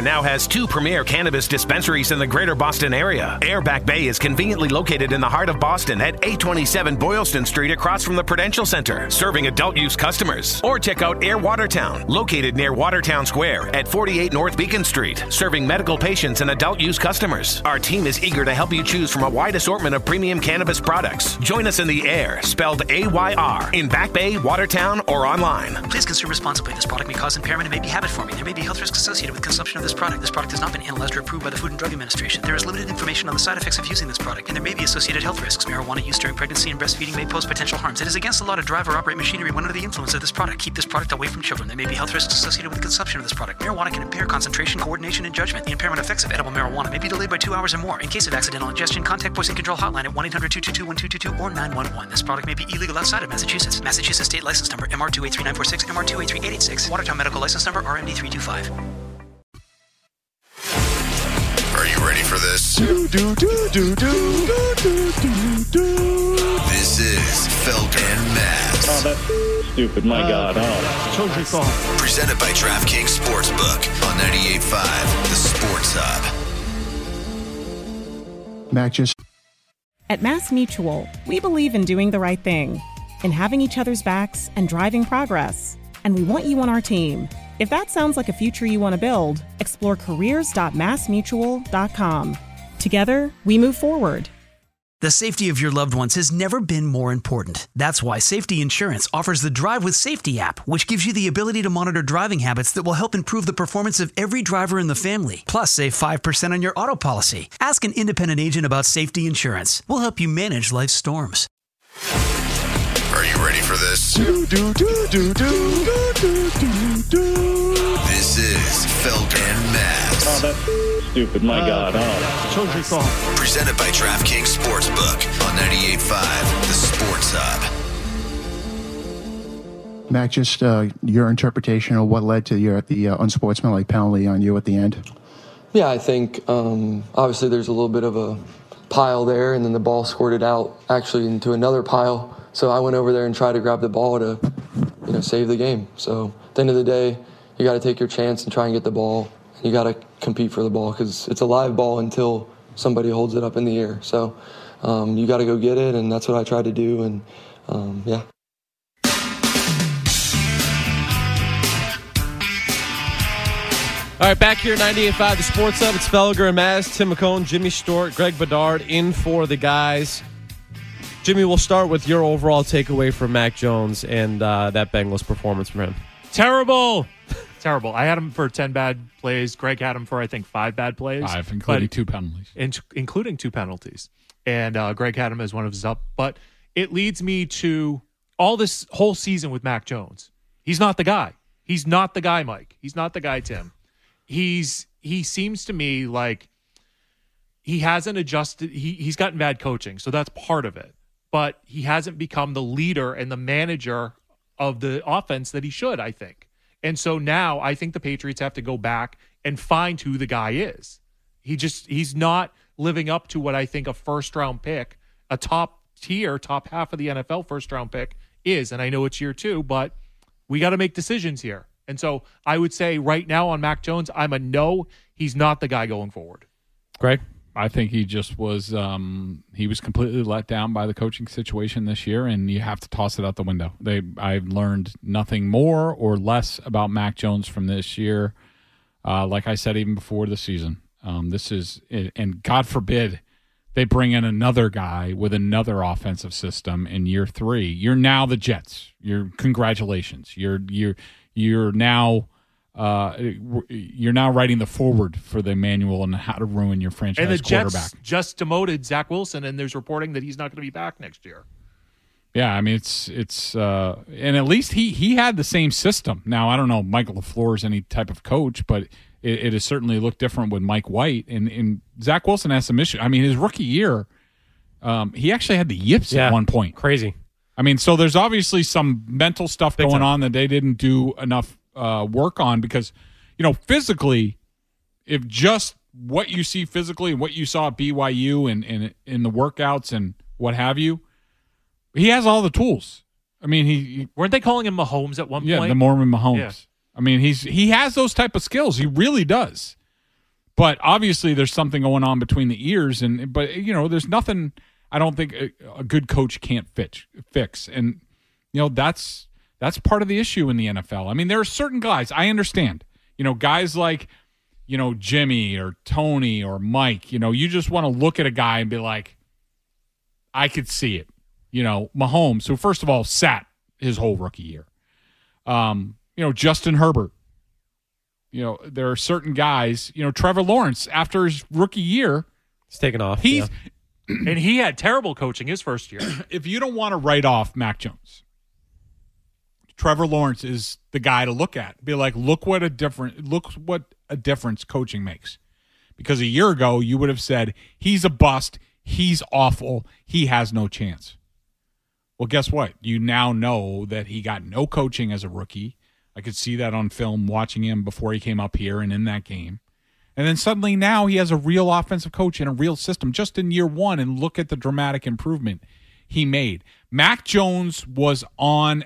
Now has two premier cannabis dispensaries in the greater Boston area. Ayr Back Bay is conveniently located in the heart of Boston at 827 Boylston Street across from the Prudential Center, serving adult use customers. Or check out Ayr Watertown, located near Watertown Square at 48 North Beacon Street, serving medical patients and adult use customers. Our team is eager to help you choose from a wide assortment of premium cannabis products. Join us in the air, spelled A Y R, in Back Bay, Watertown, or online. Please consume responsibly. This product may cause impairment and may be habit forming. There may be health risks associated with consumption of this product. This product has not been analyzed or approved by the Food and Drug Administration. There is limited information on the side effects of using this product, and there may be associated health risks. Marijuana use during pregnancy and breastfeeding may pose potential harms. It is against the law to drive or operate machinery when under the influence of this product. Keep this product away from children. There may be health risks associated with the consumption of this product. Marijuana can impair concentration, coordination, and judgment. The impairment effects of edible marijuana may be delayed by two hours or more. In case of accidental ingestion, contact Poison Control Hotline at 1 800 222 1222 or 911. This product may be illegal outside of Massachusetts. Massachusetts State License Number MR283946, MR283886, Watertown Medical License Number RMD325. Ready for this? This is Felger and Mazz. Oh, that's stupid. My uh, God. Oh. Told you so. Presented by DraftKings Sportsbook on 98.5, the Sports Hub. Mac just At Mass Mutual, we believe in doing the right thing, in having each other's backs and driving progress. And we want you on our team. If that sounds like a future you want to build, explore careers.massmutual.com. Together, we move forward. The safety of your loved ones has never been more important. That's why Safety Insurance offers the Drive with Safety app, which gives you the ability to monitor driving habits that will help improve the performance of every driver in the family. Plus, save 5% on your auto policy. Ask an independent agent about safety insurance. We'll help you manage life's storms. Are you ready for this? Do, do, do, This is Felger and Oh, that's stupid. My God. Oh. Told you so. Presented by DraftKings Sportsbook on 98.5, the Sports Hub. Mac just uh, your interpretation of what led to your the uh, unsportsmanlike penalty on you at the end. Yeah, I think um, obviously there's a little bit of a pile there, and then the ball squirted out actually into another pile. So I went over there and tried to grab the ball to, you know, save the game. So at the end of the day, you got to take your chance and try and get the ball. You got to compete for the ball because it's a live ball until somebody holds it up in the air. So um, you got to go get it, and that's what I tried to do. And um, yeah. All right, back here, 98.5, the Sports Hub. It's Felger and Mazz, Tim McCone, Jimmy Stewart, Greg Bedard in for the guys. Jimmy, we'll start with your overall takeaway from Mac Jones and uh, that Bengals performance from him. Terrible. Terrible. I had him for 10 bad plays. Greg had him for, I think, five bad plays. Five, including two penalties. in, including two penalties. And uh, Greg had him as one of his up. But it leads me to all this whole season with Mac Jones. He's not the guy. He's not the guy, Mike. He's not the guy, Tim. He's he seems to me like he hasn't adjusted. He he's gotten bad coaching, so that's part of it. But he hasn't become the leader and the manager of the offense that he should. I think. And so now I think the Patriots have to go back and find who the guy is. He just he's not living up to what I think a first round pick, a top tier, top half of the NFL first round pick is. And I know it's year two, but we got to make decisions here. And so I would say right now on Mac Jones, I'm a no. He's not the guy going forward. Greg? I think he just was um, he was completely let down by the coaching situation this year, and you have to toss it out the window. They I've learned nothing more or less about Mac Jones from this year. Uh, like I said, even before the season, um, this is and God forbid they bring in another guy with another offensive system in year three. You're now the Jets. You're congratulations. You're you're you're now. Uh, you're now writing the forward for the manual on how to ruin your franchise and the quarterback. Jets just demoted Zach Wilson, and there's reporting that he's not going to be back next year. Yeah, I mean it's it's uh, and at least he he had the same system. Now I don't know Michael Lafleur is any type of coach, but it, it has certainly looked different with Mike White and and Zach Wilson has some issues. I mean his rookie year, um, he actually had the yips Yeah. at one point. Crazy. I mean, so there's obviously some mental stuff Big going time. on that they didn't do enough uh, work on because, you know, physically, if just what you see physically and what you saw at BYU and and in the workouts and what have you, he has all the tools. I mean, he, he Weren't they calling him Mahomes at one yeah, point? Yeah, the Mormon Mahomes. Yeah. I mean, he's he has those type of skills. He really does. but obviously there's something going on between the ears, and but you know there's nothing. I don't think a, a good coach can't fix fix, and you know that's that's part of the issue in the NFL. I mean, there are certain guys I understand. You know, guys like you know Jimmy or Tony or Mike. You know, you just want to look at a guy and be like, I could see it. You know, Mahomes, who first of all sat his whole rookie year. Um, you know, Justin Herbert. You know, there are certain guys, you know, Trevor Lawrence after his rookie year, He's taken off. he's yeah. and he had terrible coaching his first year. if you don't want to write off Mac Jones, Trevor Lawrence is the guy to look at. Be like, look what a different look what a difference coaching makes. Because a year ago you would have said he's a bust, he's awful, he has no chance. Well, guess what? You now know that he got no coaching as a rookie. I could see that on film watching him before he came up here and in that game. And then suddenly now he has a real offensive coach and a real system just in year one. And look at the dramatic improvement he made. Mac Jones was on.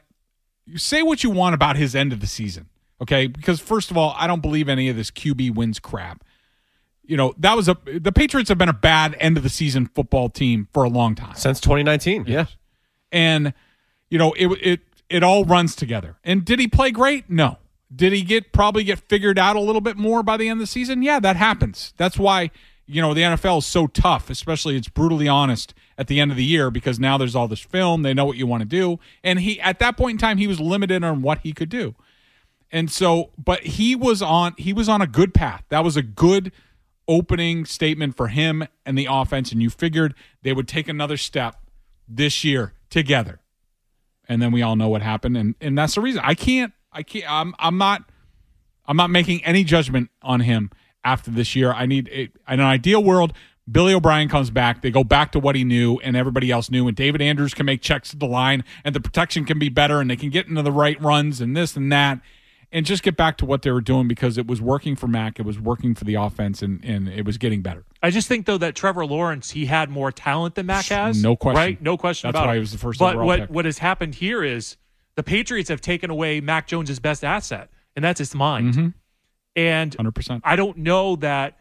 Say what you want about his end of the season, okay? Because first of all, I don't believe any of this QB wins crap. You know that was a the Patriots have been a bad end of the season football team for a long time since 2019. Yeah, and you know it it it all runs together. And did he play great? No. Did he get probably get figured out a little bit more by the end of the season? Yeah, that happens. That's why you know the NFL is so tough, especially it's brutally honest at the end of the year because now there's all this film. They know what you want to do, and he at that point in time he was limited on what he could do. And so, but he was on he was on a good path. That was a good opening statement for him and the offense, and you figured they would take another step this year together. And then we all know what happened, and and that's the reason I can't I can't I'm I'm not I'm not making any judgment on him after this year. I need in an ideal world. Billy O'Brien comes back. They go back to what he knew and everybody else knew. And David Andrews can make checks at the line and the protection can be better and they can get into the right runs and this and that and just get back to what they were doing because it was working for Mac. It was working for the offense and, and it was getting better. I just think though that Trevor Lawrence he had more talent than Mac has. No question. Right? No question That's about why it. he was the first But what pick. what has happened here is the Patriots have taken away Mac Jones's best asset, and that's his mind. Mm-hmm. And 100%. I don't know that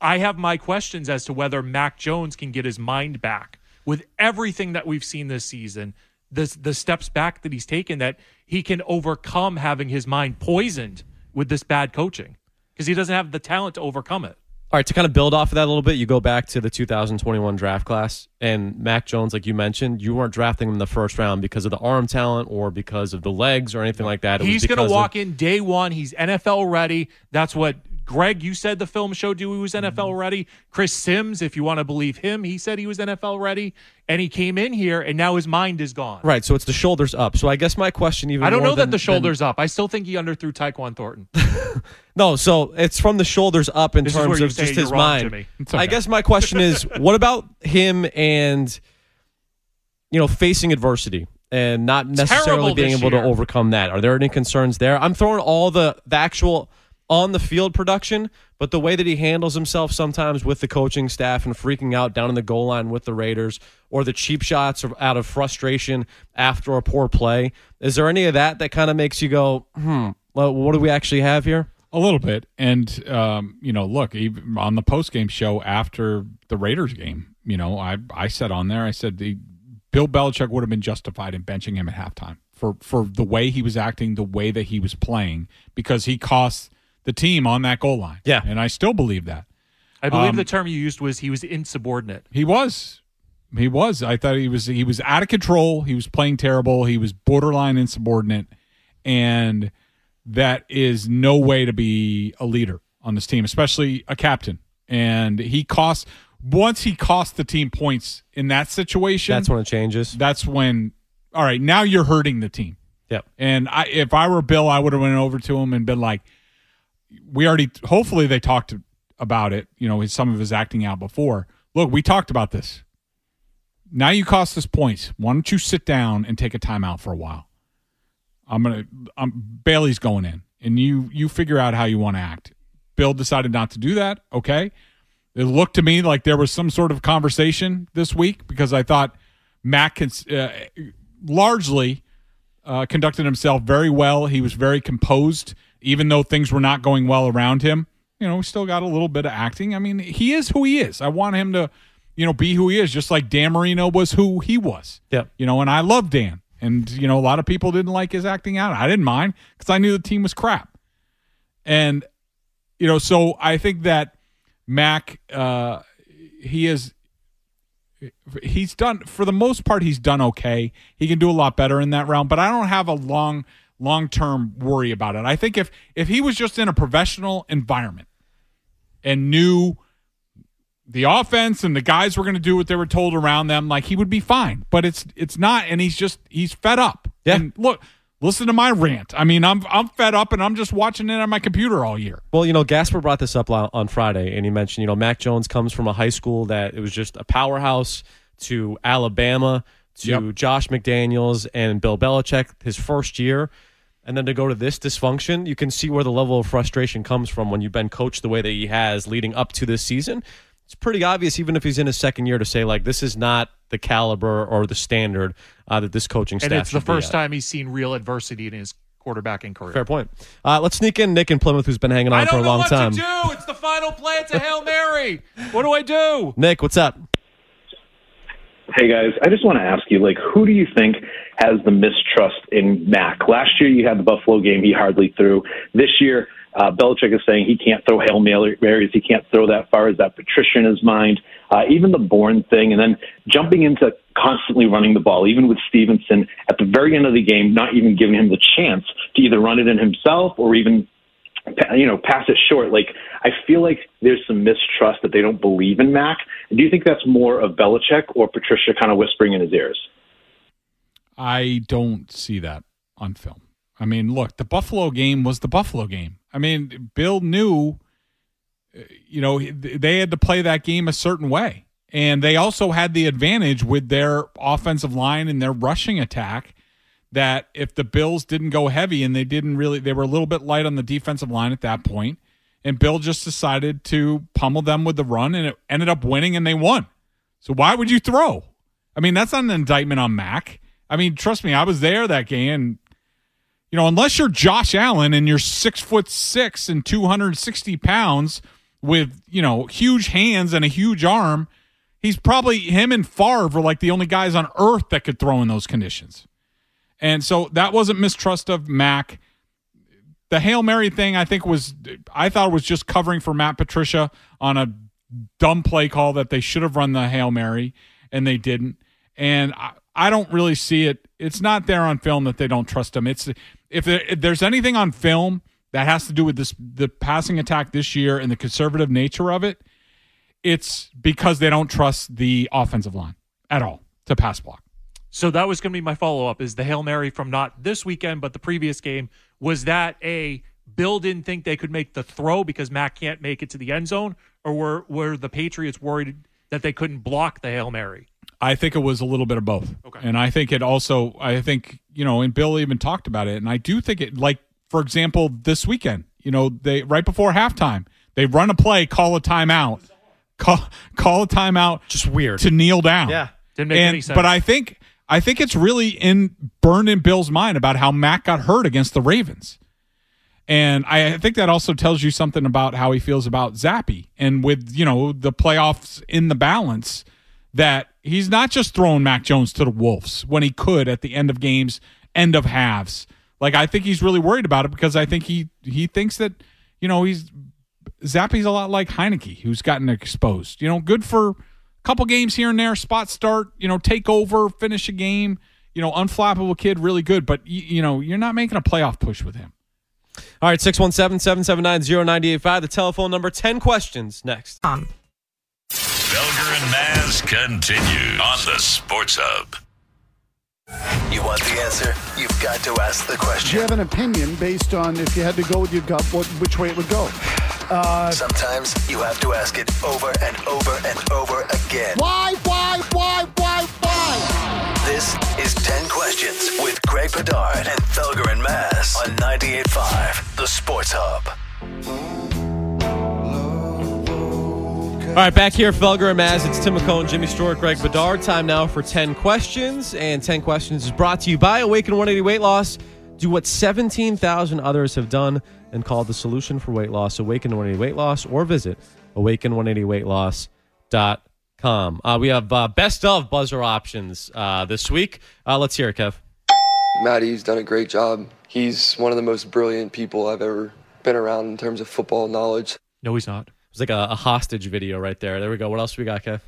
I- have my questions as to whether Mac Jones can get his mind back with everything that we've seen this season. The the steps back that he's taken that he can overcome having his mind poisoned with this bad coaching because he doesn't have the talent to overcome it. All right, to kind of build off of that a little bit, you go back to the 2021 draft class, and Mac Jones, like you mentioned, you weren't drafting him in the first round because of the arm talent or because of the legs or anything like that. It He's going to because of- walk in day one. He's NFL ready. That's what Greg, you said the film showed you he was NFL Mm-hmm. ready. Chris Sims, if you want to believe him, he said he was NFL ready. And he came in here, and now his mind is gone. Right, so it's the shoulders up. So I guess my question even I don't know than- that the shoulders up. I still think he underthrew Tyquan Thornton. no, so it's from the shoulders up in This terms of just his wrong, mind. It's I guess my question is, what about him and you know facing adversity and not necessarily being able year. to overcome that? Are there any concerns there? I'm throwing all the the actual on the field production, but the way that he handles himself sometimes with the coaching staff and freaking out down in the goal line with the Raiders, or the cheap shots out of frustration after a poor play. Is there any of that that kind of makes you go, hmm, well, what do we actually have here? A little bit, and um, you know, look, even on the post game show after the Raiders game, you know, I I said on there, I said the Bill Belichick would have been justified in benching him at halftime for for the way he was acting, the way that he was playing, because he cost the team on that goal line. Yeah. and I still believe that I believe Um, the term you used was he was insubordinate. he was. He was. I thought he was. He was out of control. He was playing terrible. He was borderline insubordinate, and that is no way to be a leader on this team, especially a captain. And he cost once he cost the team points in that situation. That's when it changes. That's when. All right, now you're hurting the team. Yep. And I, if I were Bill, I would have went over to him and been like, "We already. Hopefully, they talked about it. You know, his, some of his acting out before. Look, we talked about this. Now you cost us points. Why don't you sit down and take a timeout for a while? I'm gonna. I'm Bailey's going in, and you you figure out how you want to act. Bill decided not to do that. Okay. It looked to me like there was some sort of conversation this week because I thought Mac cons- uh, largely uh, conducted himself very well. He was very composed, even though things were not going well around him. You know, we still got a little bit of acting. I mean, he is who he is. I want him to, you know, be who he is, just like Dan Marino was who he was. Yep. You know, and I love Dan. And, you know, a lot of people didn't like his acting out. I didn't mind because I knew the team was crap. And, you know, so I think that Mac, uh, he is, he's done, for the most part, he's done okay. He can do a lot better in that round, but I don't have a long, long term worry about it. I think if, if he was just in a professional environment and knew, the offense and the guys were going to do what they were told around them like he would be fine but it's it's not and he's just he's fed up Yeah. and look listen to my rant i mean i'm i'm fed up and i'm just watching it on my computer all year Well, you know, Gasper brought this up on Friday, and he mentioned, you know, Mac Jones comes from a high school that it was just a powerhouse to Alabama to Yep. Josh McDaniels and Bill Belichick his first year. And then to go to this dysfunction, you can see where the level of frustration comes from when you've been coached the way that he has leading up to this season. It's pretty obvious, even if he's in his second year, to say, like, this is not the caliber or the standard uh, that this coaching staff And it's the first time he's seen real adversity in his quarterbacking career. Fair point. Uh, let's sneak in Nick in Plymouth, who's been hanging on I for don't a know long what time. to do. It's the final play. It's a hail mary. What do I do? Nick, what's up? Hey guys, I just want to ask you, like, who do you think has the mistrust in Mac? Last year you had the Buffalo game; he hardly threw. This year, uh, Belichick is saying he can't throw hail marys, he can't throw that far. Is that Patricia in his mind? Uh, even the Bourne thing, and then jumping into constantly running the ball, even with Stevenson at the very end of the game, not even giving him the chance to either run it in himself or even you know, pass it short. Like I feel like there's some mistrust that they don't believe in Mac. Do you think that's more of Belichick or Patricia kind of whispering in his ears? I don't see that on film. I mean, look, the Buffalo game was the Buffalo game. I mean, Bill knew, uh, you know, they had to play that game a certain way. And they also had the advantage with their offensive line and their rushing attack that if the Bills didn't go heavy and they didn't really, they were a little bit light on the defensive line at that point, and Bill just decided to pummel them with the run and it ended up winning and they won. So why would you throw? I mean, that's not an indictment on Mac. I mean, trust me, I was there that game, and you know, unless you're Josh Allen and you're six foot six and two hundred sixty pounds with you know huge hands and a huge arm, he's probably him and Favre were like the only guys on earth that could throw in those conditions. And so that wasn't mistrust of Mac. The Hail Mary thing, I think, was I thought was just covering for Matt Patricia on a dumb play call that they should have run the Hail Mary and they didn't. And I, I don't really see it. It's not there on film that they don't trust him. It's if, there, if there's anything on film that has to do with this the passing attack this year and the conservative nature of it, it's because they don't trust the offensive line at all to pass block. So that was going to be my follow up. Is the hail mary from not this weekend but the previous game? Was that a Bill didn't think they could make the throw because Mac can't make it to the end zone, or were were the Patriots worried that they couldn't block the hail mary? I think it was a little bit of both. Okay. And I think it also, I think, you know, and Bill even talked about it. And I do think it, like, for example, this weekend, you know, they, right before halftime, they run a play, call a timeout, call, call a timeout Just weird. to kneel down. Yeah. Didn't make and, any sense. But I think, I think it's really in burned in Bill's mind about how Mac got hurt against the Ravens. And I think that also tells you something about how he feels about Zappy and with, you know, the playoffs in the balance that he's not just throwing Mac Jones to the Wolves when he could at the end of games, end of halves. Like I think he's really worried about it because I think he he thinks that, you know, he's Zappy's a lot like Heinicke, who's gotten exposed. You know, good for a couple games here and there, spot start, you know, take over, finish a game, you know, unflappable kid, really good, but you, you know, you're not making a playoff push with him. All right, 617 779 0985, the telephone number. 10 questions next. Um, Felger and Maz continue on the Sports Hub. You want the answer? You've got to ask the question. Do you have an opinion based on if you had to go with your gut, what, which way it would go? Uh, Sometimes you have to ask it over and over and over again. why, why, why, why, why? This is 10 Questions with Greg Bedard and Felger and Mazz on 98.5 The Sports Hub. All right, back here, Felger and Mazz. It's Tim McCone, Jimmy Stewart, Greg Bedard. Time now for 10 questions. And 10 questions is brought to you by Awaken 180 Weight Loss. Do what 17,000 others have done and call the solution for weight loss Awaken 180 Weight Loss or visit awaken180weightloss.com. Uh, we have uh, best of buzzer options uh, this week. Uh, let's hear it, Kev. Maddie's done a great job. He's one of the most brilliant people I've ever been around in terms of football knowledge. No, he's not. It's like a, a hostage video right there. There we go. What else we got, Kev?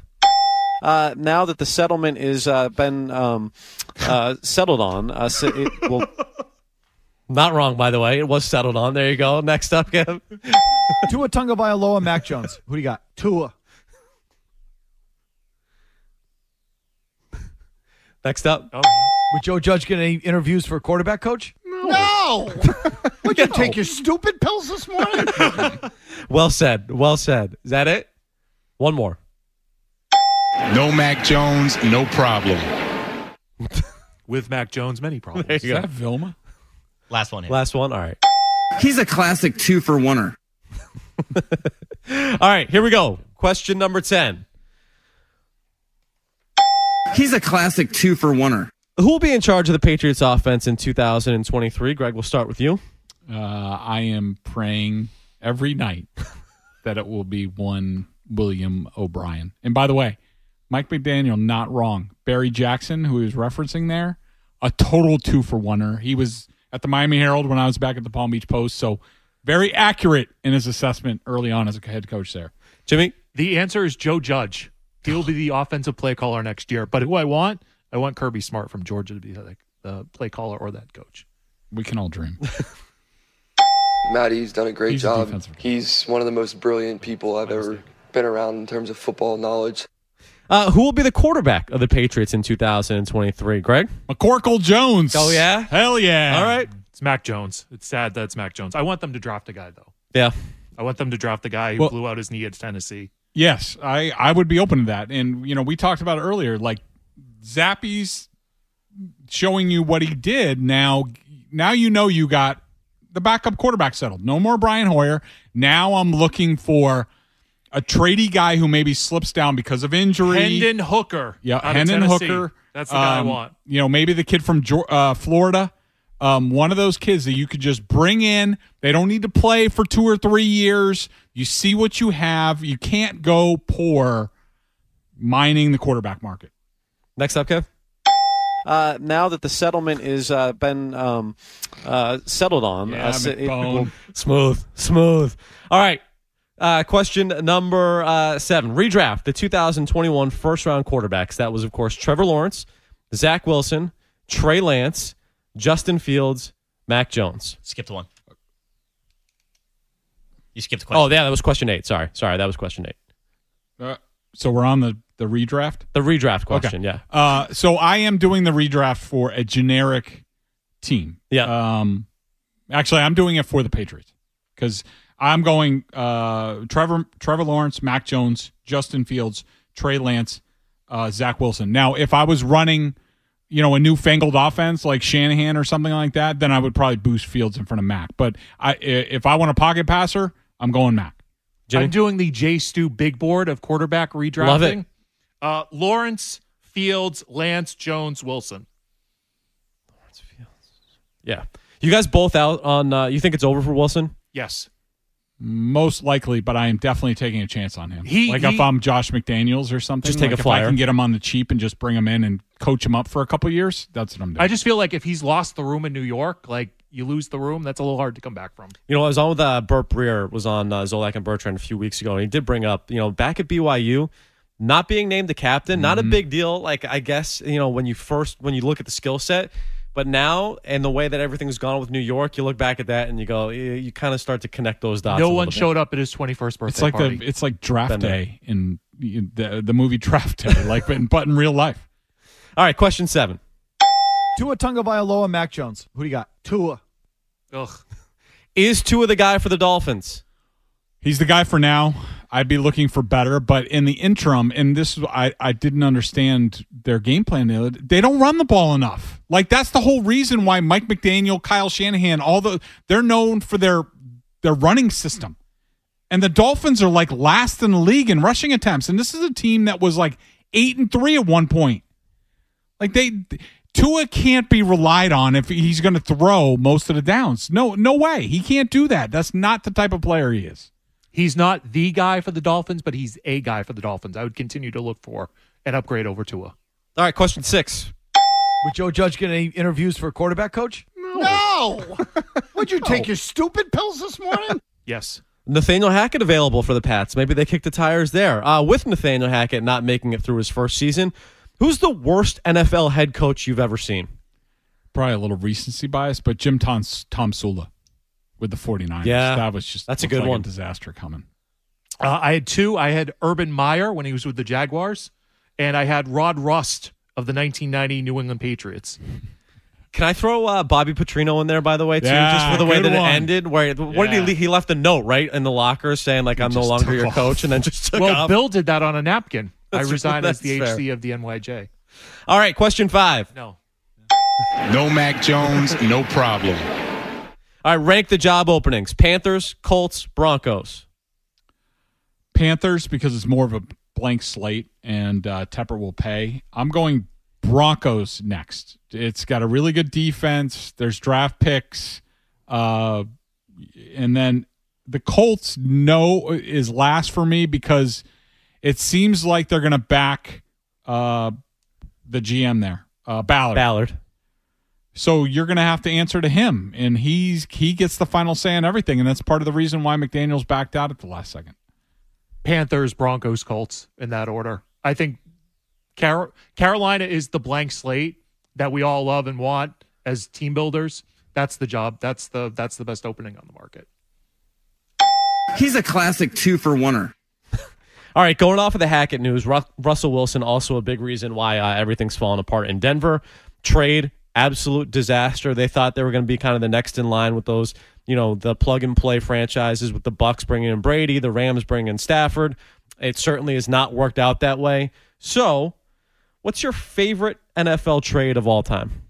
Uh, now that the settlement is uh, been um, uh, settled on, uh, so it will. Not wrong, by the way. It was settled on. There you go. Next up, Kev. Tua Tungavailoa, Mac Jones. Who do you got? Tua. Next up. Oh, Would Joe Judge get any interviews for quarterback coach? No. Would you take your stupid pills this morning? Well said. Well said. Is that it? One more. No Mac Jones, no problem. with Mac Jones, many problems. There you go. Vilma? Last one. Here. Last one. All right. He's a classic two for oneer. All right. Here we go. Question number 10. He's a classic two for oneer. Who will be in charge of the Patriots offense in 2023? Greg, we'll start with you. Uh, I am praying every night that it will be one William O'Brien. And by the way, Mike McDaniel, not wrong. Barry Jackson, who he was referencing there, a total two for oneer. He was at the Miami Herald when I was back at the Palm Beach Post, so very accurate in his assessment early on as a head coach there. Jimmy? The answer is Joe Judge. He'll be the offensive play caller next year. But who I want, I want Kirby Smart from Georgia to be like the play caller or that coach. We can all dream. Maddie's done a great He's job. defensive He's one of the most brilliant people I've ever been around in terms of football knowledge. Uh, who will be the quarterback of the Patriots in 2023? Greg? McCorkle Jones. Oh, yeah? Hell yeah. All right. It's Mac Jones. It's sad that it's Mac Jones. I want them to draft a guy though. Yeah. I want them to draft the guy who Well- blew out his knee at Tennessee. Yes, I, I would be open to that. And, you know, we talked about it earlier. Like, Zappy's showing you what he did. Now, now you know you got the backup quarterback settled. No more Brian Hoyer. Now I'm looking for a tradie guy who maybe slips down because of injury. Hendon Hooker. Yeah, Hendon Hooker. That's the guy I Um, want. You know, maybe the kid from uh, Florida. Um, one of those kids that you could just bring in. They don't need to play for two or three years. You see what you have. You can't go poor mining the quarterback market. Next up, Kev. Uh, now that the settlement is uh, been um, uh, settled on, Yeah, uh, so it McBone. will- Smooth. Smooth. All right. Uh, question number uh, seven. Redraft the 2021 first round quarterbacks. That was, of course, Trevor Lawrence, Zach Wilson, Trey Lance, Justin Fields, Mac Jones. Skipped one. You skipped the question. Oh, yeah, that was question eight. Sorry. Sorry, that was question eight. Uh, so we're on the the redraft. The redraft question, yeah. Uh, so I am doing the redraft for a generic team. Yeah. Um, actually, I'm doing it for the Patriots because I'm going uh, Trevor Trevor Lawrence, Mac Jones, Justin Fields, Trey Lance, uh, Zach Wilson. Now, if I was running, you know, a newfangled offense like Shanahan or something like that, then I would probably boost Fields in front of Mac. But I, if I want a pocket passer, I'm going Mac. I'm doing the J Stu big board of quarterback redrafting. Love it. Uh, Lawrence, Fields, Lance, Jones, Wilson. Yeah. You guys both out on, uh, you think it's over for Wilson? Yes. Most likely, but I am definitely taking a chance on him. He- like he- if I'm Josh McDaniels or something, Just take like a if I flyer. can get him on the cheap and just bring him in and coach him up for a couple years. That's what I'm doing. I just feel like if he's lost the room in New York, like you lose the room, that's a little hard to come back from. You know, I was on with uh, Burt Breer, was on uh, Zolak and Bertrand a few weeks ago, and he did bring up, you know, back at BYU, not being named the captain, not a Mm-hmm. big deal. Like, I guess, you know, when you first, when you look at the skill set, but now and the way that everything's gone with New York, you look back at that and you go, you, you kind of start to connect those dots. no one little bit. showed up at his 21st birthday it's like party. the it's like draft Been day in the the movie Draft Day, like but in, but in real life. All right, question seven. Tua Tungavailoa, Mac Jones. Who do you got? Tua. Ugh. Is Tua the guy for the Dolphins? He's the guy for now. I'd be looking for better, but in the interim, and this I I didn't understand their game plan. They don't run the ball enough. Like that's the whole reason why Mike McDaniel, Kyle Shanahan, all the they're known for their their running system. And the Dolphins are like last in the league in rushing attempts. And this is a team that was like eight and three at one point. Like they Tua can't be relied on if he's going to throw most of the downs. No, no way. He can't do that. That's not the type of player he is. He's not the guy for the Dolphins, but he's a guy for the Dolphins. I would continue to look for an upgrade over Tua. All right, question six. Would Joe Judge get any interviews for quarterback coach? No. Would you take your stupid pills this morning? Yes. Nathaniel Hackett available for the Pats. Maybe they kick the tires there. Uh, with Nathaniel Hackett not making it through his first season, who's the worst NFL head coach you've ever seen? Probably a little recency bias, but Jim Tom, Tomsula with the 49ers. Yeah, that was just that's a good like one. disaster coming. Uh, I had two. I had Urban Meyer when he was with the Jaguars, and I had Rod Rust of the 1990 New England Patriots. Can I throw uh, Bobby Petrino in there, by the way, too, Yeah, just for the way good that it ended? Where what did he leave? He left a note right in the locker saying like I'm no longer your off. coach, and then just took well, off. Bill did that on a napkin. I That's- resigned as the that's HC of the NYJ. All right, question five. No. No Mac Jones, no problem. All right, rank the job openings: Panthers, Colts, Broncos. Panthers because it's more of a blank slate and uh, Tepper will pay. I'm going Broncos next. It's got a really good defense. There's draft picks, uh, and then the Colts no is last for me because it seems like they're going to back uh, the GM there, uh, Ballard. Ballard. So you're going to have to answer to him, and he's he gets the final say on everything, and that's part of the reason why McDaniel's backed out at the last second. Panthers, Broncos, Colts in that order. I think Car- Carolina is the blank slate that we all love and want as team builders. That's the job. That's the that's the best opening on the market. He's a classic two for oneer. All right, going off of the Hackett news, Ru- Russell Wilson also a big reason why uh, everything's falling apart in Denver. Trade absolute disaster. They thought they were going to be kind of the next in line with those, you know, the plug and play franchises with the Bucks bringing in Brady, the Rams bringing in Stafford. It certainly has not worked out that way. So, what's your favorite NFL trade of all time?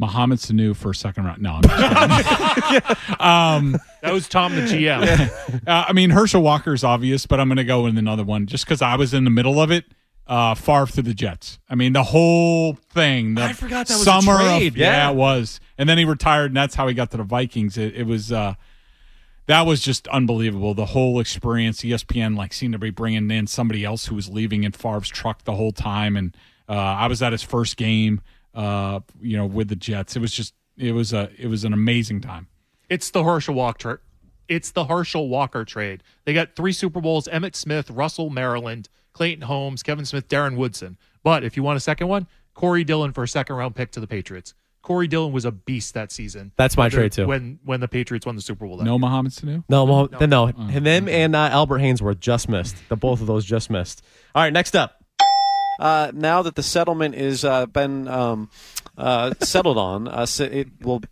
Mohamed Sanu for a second round. No, I'm just um, That was Tom the GM. uh, I mean, Herschel Walker's obvious, but I'm going to go with another one just because I was in the middle of it. Uh, Favre to the Jets. I mean, the whole thing. The I forgot that was a trade, Of, yeah. it was. And then he retired, and that's how he got to the Vikings. It, it was. Uh, that was just unbelievable. The whole experience. ESPN like seemed to be bringing in somebody else who was leaving in Favre's truck the whole time, and uh, I was at his first game. Uh, you know, with the Jets, it was just it was a it was an amazing time. It's the Herschel Walker. It's the Herschel Walker trade. They got three Super Bowls: Emmitt Smith, Russell Maryland, Clayton Holmes, Kevin Smith, Darren Woodson. But if you want a second one, Corey Dillon for a second round pick to the Patriots. Corey Dillon was a beast that season. That's my trade, too. When when the Patriots won the Super Bowl. That No year. Mohamed Sanu. No, Mo- no, and them and uh, Albert Haynesworth just missed. The both of those just missed. All right, next up. Uh, now that the settlement is uh, been um, uh, settled on, uh, so it will.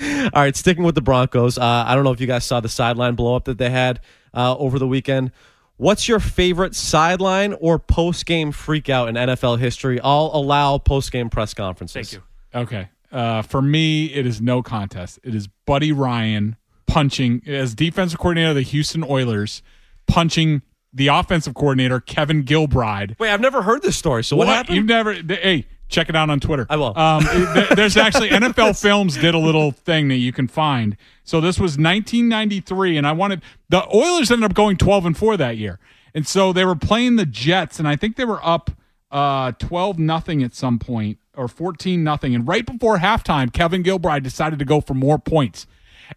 All right, sticking with the Broncos. Uh, I don't know if you guys saw the sideline blow up that they had uh, over the weekend. What's your favorite sideline or post game freak out in NFL history? I'll allow post game press conferences. Thank you. Okay. Uh, for me, it is no contest. It is Buddy Ryan punching as defensive coordinator of the Houston Oilers, punching the offensive coordinator Kevin Gilbride. Wait, I've never heard this story. So what, happened? You've never? Hey, check it out on Twitter. I will. Um, there's actually NFL Films did a little thing that you can find. So this was 1993, and I wanted the Oilers ended up going 12 and four that year, and so they were playing the Jets, and I think they were up uh 12 nothing at some point or 14 nothing, and right before halftime, Kevin Gilbride decided to go for more points,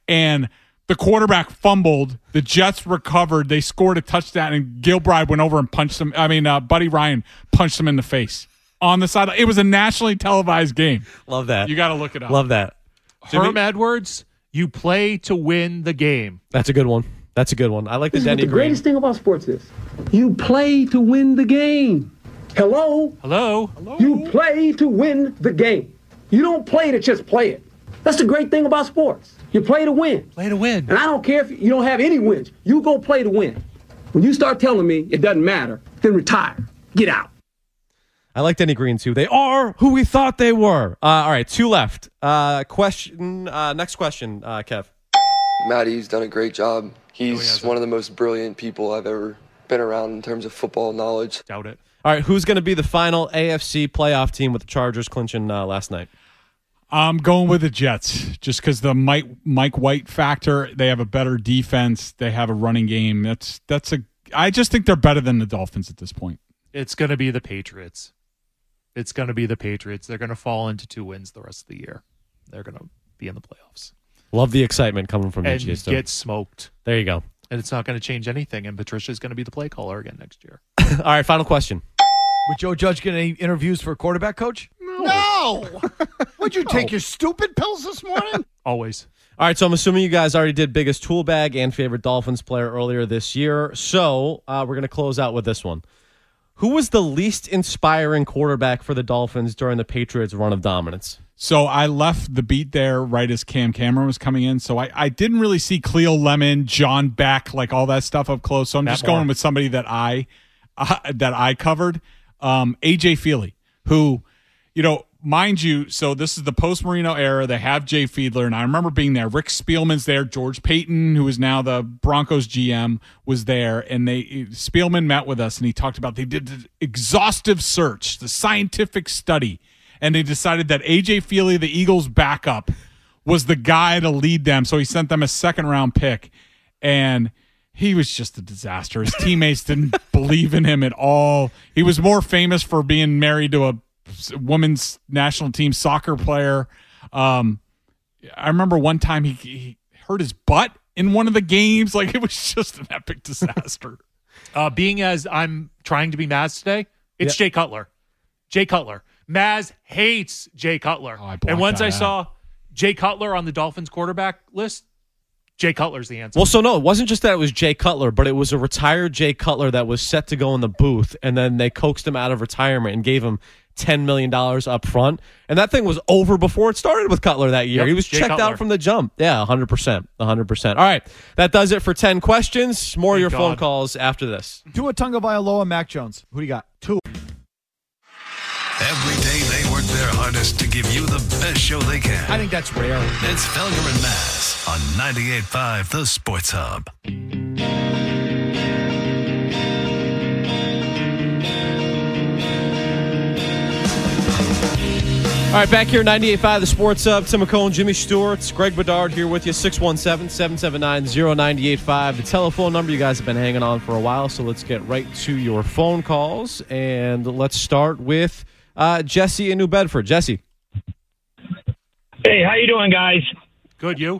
and the quarterback fumbled. The Jets recovered. They scored a touchdown, and Gilbride went over and punched him. I mean, uh, Buddy Ryan punched him in the face on the side. It was a nationally televised game. Love that. You got to look it up. Love that. Herm Edwards, you play to win the game. That's a good one. That's a good one. I like the This is Denny the Green. greatest thing about sports is you play to win the game. Hello? Hello? Hello? You play to win the game. You don't play to just play it. That's the great thing about sports. You play to win. Play to win. And I don't care if you don't have any wins. You go play to win. When you start telling me it doesn't matter, then retire. Get out. I like Denny Green too. They are who we thought they were. Uh, all right, two left. Uh, question. Uh, next question, uh, Kev. Maddie's done a great job. He's one of the most brilliant people I've ever been around in terms of football knowledge. Doubt it. All right, who's going to be the final AFC playoff team with the Chargers clinching uh, last night? I'm going with the Jets just because the Mike Mike White factor. They have a better defense. They have a running game. That's that's a. I just think they're better than the Dolphins at this point. It's going to be the Patriots. It's going to be the Patriots. They're going to fall into two wins the rest of the year. They're going to be in the playoffs Love the excitement coming from you, and Jason. get smoked. There you go. And it's not going to change anything. And Patricia's going to be the play caller again next year. All right, final question. Would Joe Judge get any interviews for a quarterback coach? No. Would you take your stupid pills this morning? Always. All right, so I'm assuming you guys already did biggest tool bag and favorite Dolphins player earlier this year. So uh, we're going to close out with this one. Who was the least inspiring quarterback for the Dolphins during the Patriots' run of dominance? So I left the beat there right as Cam Cameron was coming in. So I, I didn't really see Cleo Lemon, John Beck, like all that stuff up close. So I'm just going with somebody that I uh, that I covered, um, AJ Feeley, who, you know, mind you, so this is the post Marino era. They have Jay Fiedler, and I remember being there. Rick Spielman's there. George Paton, who is now the Broncos GM, was there, and they Spielman met with us, and he talked about they did exhaustive search, the scientific study, and they decided that AJ Feeley, the Eagles' backup, was the guy to lead them. So he sent them a second round pick, and he was just a disaster. His teammates didn't believe in him at all. He was more famous for being married to a women's national team soccer player. Um, I remember one time he, he hurt his butt in one of the games. Like it was just an epic disaster. Uh, being as I'm trying to be Mazz today, it's Jay Cutler. Jay Cutler. Mazz hates Jay Cutler. and once I out. saw Jay Cutler on the Dolphins quarterback list, Jay Cutler's the answer. Well, so no, it wasn't just that it was Jay Cutler, but it was a retired Jay Cutler that was set to go in the booth, and then they coaxed him out of retirement and gave him ten million dollars up front, and that thing was over before it started with Cutler that year. Yep, he was Jay checked Cutler. out from the jump. Yeah, hundred percent, hundred percent. All right, that does it for ten questions. More of your phone calls after this. Tua Tunga Vailoa, Mac Jones. Who do you got? Two. Every day they work their hardest to give you the best show they can. I think that's rare. It's Felger and Mazz on 98.5 The Sports Hub. All right, back here, 98.5 The Sports Hub. Tim McCone, Jimmy Stewart, Greg Bedard here with you, 617-779-0985. The telephone number you guys have been hanging on for a while, so let's get right to your phone calls. And let's start with uh, Jesse in New Bedford. Jesse. Hey, how you doing, guys? Good, you?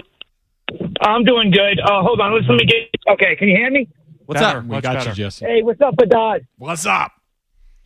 I'm doing good. Uh, hold on, let's let me get. Okay, can you hear me? What's up? We got you, Jesse. Hey, what's up, Bedard? What's up?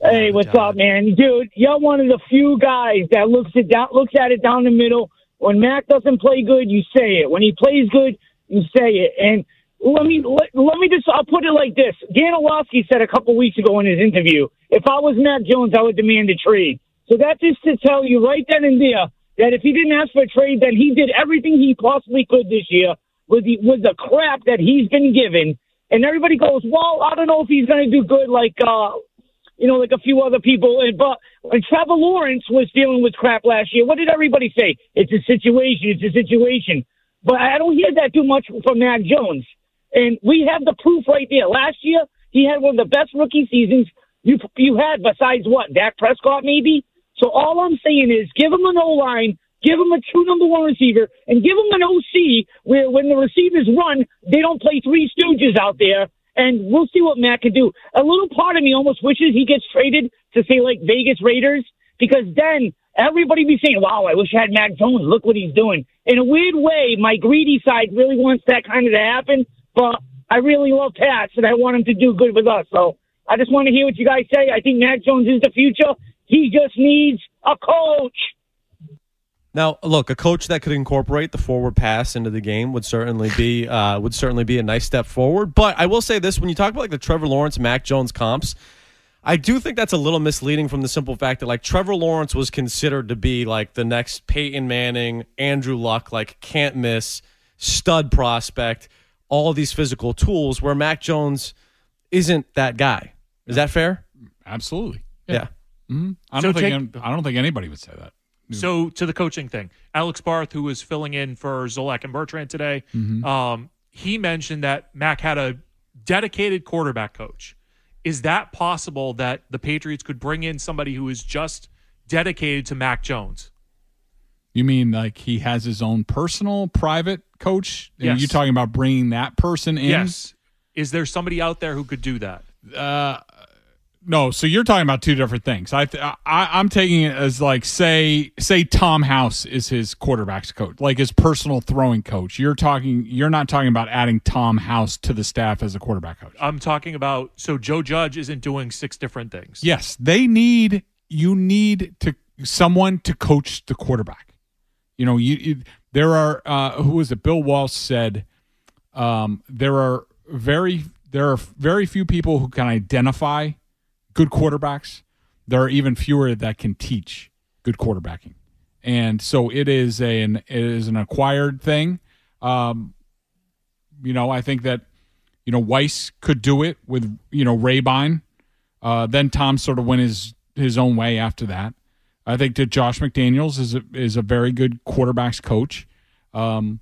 Hey, what's up, man? Dude, you're one of the few guys that looks it down, looks at it down the middle. When Mac doesn't play good, you say it. When he plays good, you say it. And let me let, let me just I'll put it like this. Dan Orlovsky said a couple weeks ago in his interview, if I was Mac Jones, I would demand a trade. So that's just to tell you right then and there that if he didn't ask for a trade, then he did everything he possibly could this year with the with the crap that he's been given. And everybody goes, well, I don't know if he's going to do good like uh, you know, like a few other people. And but when Trevor Lawrence was dealing with crap last year, what did everybody say? It's a situation. It's a situation. But I don't hear that too much from Mac Jones. And we have the proof right there. Last year, he had one of the best rookie seasons you you had besides what Dak Prescott maybe. So all I'm saying is give him an O line. Give him a true number one receiver and give him an OC where when the receivers run, they don't play three stooges out there and we'll see what Matt can do. A little part of me almost wishes he gets traded to say like Vegas Raiders because then everybody be saying, "Wow, I wish I had Mac Jones. Look what he's doing." In a weird way, my greedy side really wants that kind of to happen, but I really love Pats and I want him to do good with us. So I just want to hear what you guys say. I think Mac Jones is the future. He just needs a coach. Now, look, a coach that could incorporate the forward pass into the game would certainly be uh, would certainly be a nice step forward. But I will say this: when you talk about like the Trevor Lawrence, Mac Jones comps, I do think that's a little misleading from the simple fact that like Trevor Lawrence was considered to be like the next Peyton Manning, Andrew Luck, like can't miss stud prospect, all these physical tools. Where Mac Jones isn't that guy. Is that fair? Absolutely. Yeah. Mhm. I So don't think take- I don't think anybody would say that. So to the coaching thing, Alex Barth, who was filling in for Zolak and Bertrand today, Mhm. um, he mentioned that Mac had a dedicated quarterback coach, is that possible that the Patriots could bring in somebody who is just dedicated to Mac Jones? You mean like he has his own personal private coach? And Yes. you talking about bringing that person in? Yes. Is there somebody out there who could do that? Uh, no. So you're talking about two different things. I, th- I I'm taking it as like say say Tom House is his quarterbacks coach, like his personal throwing coach. You're talking. You're not talking about adding Tom House to the staff as a quarterback coach. I'm talking about so Joe Judge isn't doing six different things. Yes, they need you need to someone to coach the quarterback. You know, you, you there are uh, who was it? Bill Walsh said um, there are very there are very few people who can identify good quarterbacks. There are even fewer that can teach good quarterbacking, and so it is a, an it is an acquired thing. Um, you know, I think that you know Weis could do it with you know Rehbein. Uh, then Tom sort of went his his own way after that. I think that Josh McDaniels is a, is a very good quarterbacks coach. Um,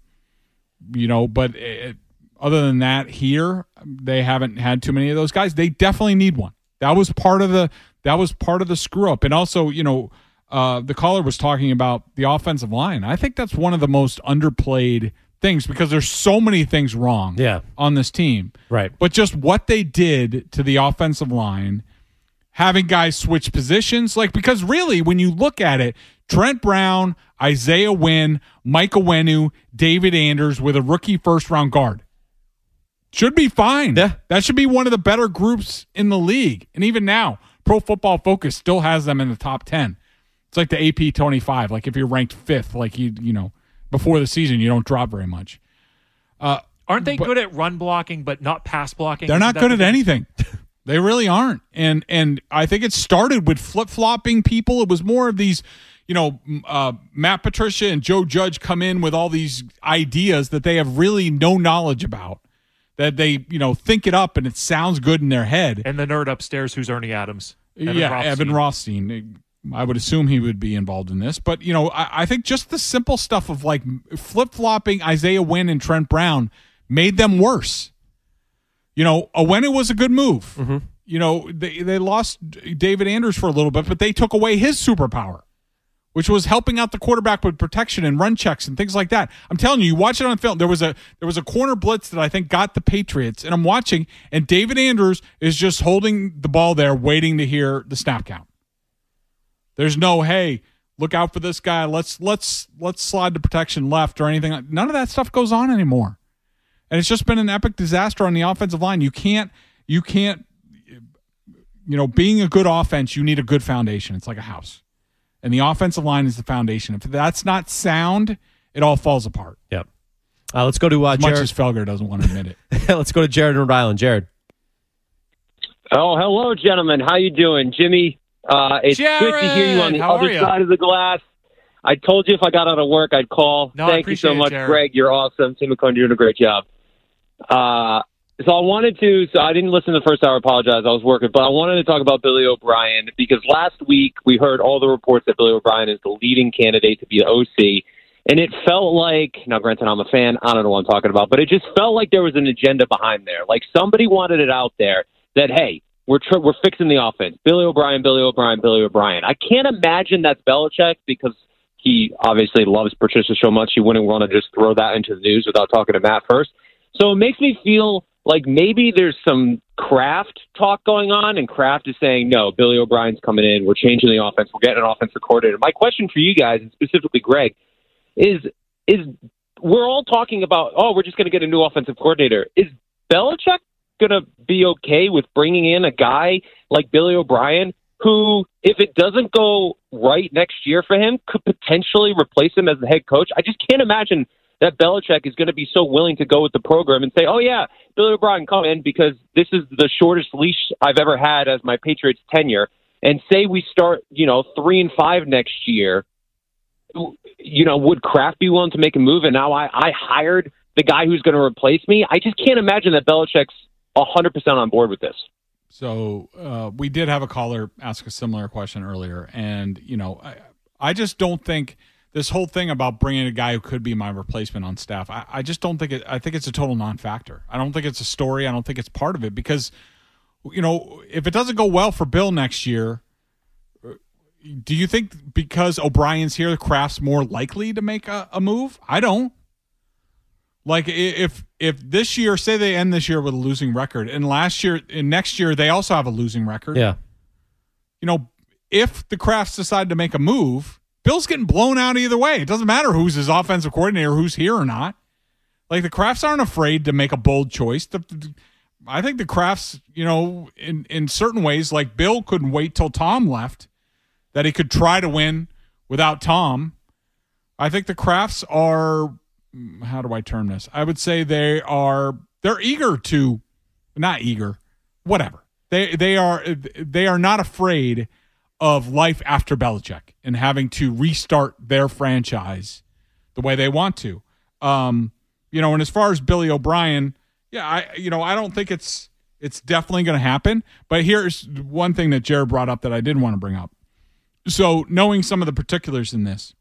you know, but it, other than that, here they haven't had too many of those guys. They definitely need one. That was part of the that was part of the screw up, and also you know uh, the caller was talking about the offensive line. I think that's one of the most underplayed things because there's so many things wrong Yeah. on this team. Right. But just what they did to the offensive line, having guys switch positions, like because really when you look at it, Trent Brown, Isaiah Wynn, Mike Onwenu, David Andrews with a rookie first round guard. Should be fine. Yeah. That should be one of the better groups in the league. And even now, Pro Football Focus still has them in the top 10. It's like the AP 25. Like if you're ranked fifth, like you, you know, before the season, you don't drop very much. Uh, Aren't they good at run blocking but not pass blocking? they're Isn't good at anything. they really aren't. And and I think it started with flip flopping people. It was more of these, you know, uh, Matt Patricia and Joe Judge come in with all these ideas that they have really no knowledge about. That they you know think it up and it sounds good in their head. And the nerd upstairs who's Ernie Adams. Evan yeah, Rothstein. Evan Rothstein. I would assume he would be involved in this, but you know, I, I think just the simple stuff of like flip flopping Isaiah Wynn and Trent Brown made them worse. You know, Onwenu was a good move. Mm-hmm. You know, they they lost David Andrews for a little bit, but they took away his superpower, which was helping out the quarterback with protection and run checks and things like that. I'm telling you, you watch it on film. There was a there was a corner blitz that I think got the Patriots, and I'm watching, and David Andrews is just holding the ball there, waiting to hear the snap count. There's no hey, look out for this guy. Let's let's let's slide the protection left or anything. None of that stuff goes on anymore. And it's just been an epic disaster on the offensive line. You can't you can't you know, being a good offense, you need a good foundation. It's like a house. And the offensive line is the foundation. If that's not sound, it all falls apart. Yep. Uh, let's go to uh, As much Jared. as Felger doesn't want to admit it. let's go to Jared in Rhode Island. Jared. Oh, hello, gentlemen. How you doing, Jimmy? Uh, it's good to hear you on the how other side of the glass. I told you if I got out of work, I'd call. No, I Thank you so appreciate it, much, Greg. You're awesome. Tim McCone, you're doing a great job. Uh, so I wanted to. So I didn't listen to the first hour. I apologize. I was working, but I wanted to talk about Billy O'Brien because last week we heard all the reports that Billy O'Brien is the leading candidate to be the OC, and it felt like. Now, granted, I'm a fan. I don't know what I'm talking about, but it just felt like there was an agenda behind there. Like somebody wanted it out there that hey, we're tr- we're fixing the offense. Billy O'Brien, Billy O'Brien, Billy O'Brien. I can't imagine that's Belichick because he obviously loves Patricia so much he wouldn't want to just throw that into the news without talking to Matt first. So it makes me feel like maybe there's some Kraft talk going on, and Kraft is saying, no, Billy O'Brien's coming in. We're changing the offense. We're getting an offensive coordinator. My question for you guys, and specifically Greg, is is we're all talking about, oh, we're just going to get a new offensive coordinator. Is Belichick going to be okay with bringing in a guy like Billy O'Brien who, if it doesn't go right next year for him, could potentially replace him as the head coach? I just can't imagine that Belichick is going to be so willing to go with the program and say, oh, yeah, Billy O'Brien, come in because this is the shortest leash I've ever had as my Patriots tenure. And say we start, you know, three and five next year you know, would Kraft be willing to make a move? And now I, I hired the guy who's going to replace me. I just can't imagine that Belichick's hundred percent on board with this. So uh, we did have a caller ask a similar question earlier, and you know, I, I just don't think this whole thing about bringing a guy who could be my replacement on staff. I, I just don't think it. I think it's a total non-factor. I don't think it's a story. I don't think it's part of it because you know, if it doesn't go well for Bill next year, do you think because O'Brien's here, the Kraft's more likely to make a, a move? I don't. Like if if this year, say they end this year with a losing record, and last year and next year they also have a losing record. Yeah. You know, if the Krafts decide to make a move, Bill's getting blown out either way. It doesn't matter who's his offensive coordinator, who's here or not. Like the Krafts aren't afraid to make a bold choice. The, the- I think the Krafts, you know, in in certain ways, like Bill couldn't wait till Tom left, that he could try to win without Tom. I think the Krafts are mm, how do I term this? I would say they are they're eager to not eager, whatever. They they are they are not afraid of life after Belichick and having to restart their franchise the way they want to. Um, you know, and as far as Billy O'Brien, yeah, I you know, I don't think it's it's definitely going to happen, but here's one thing that Jared brought up that I didn't want to bring up. So, knowing some of the particulars in this,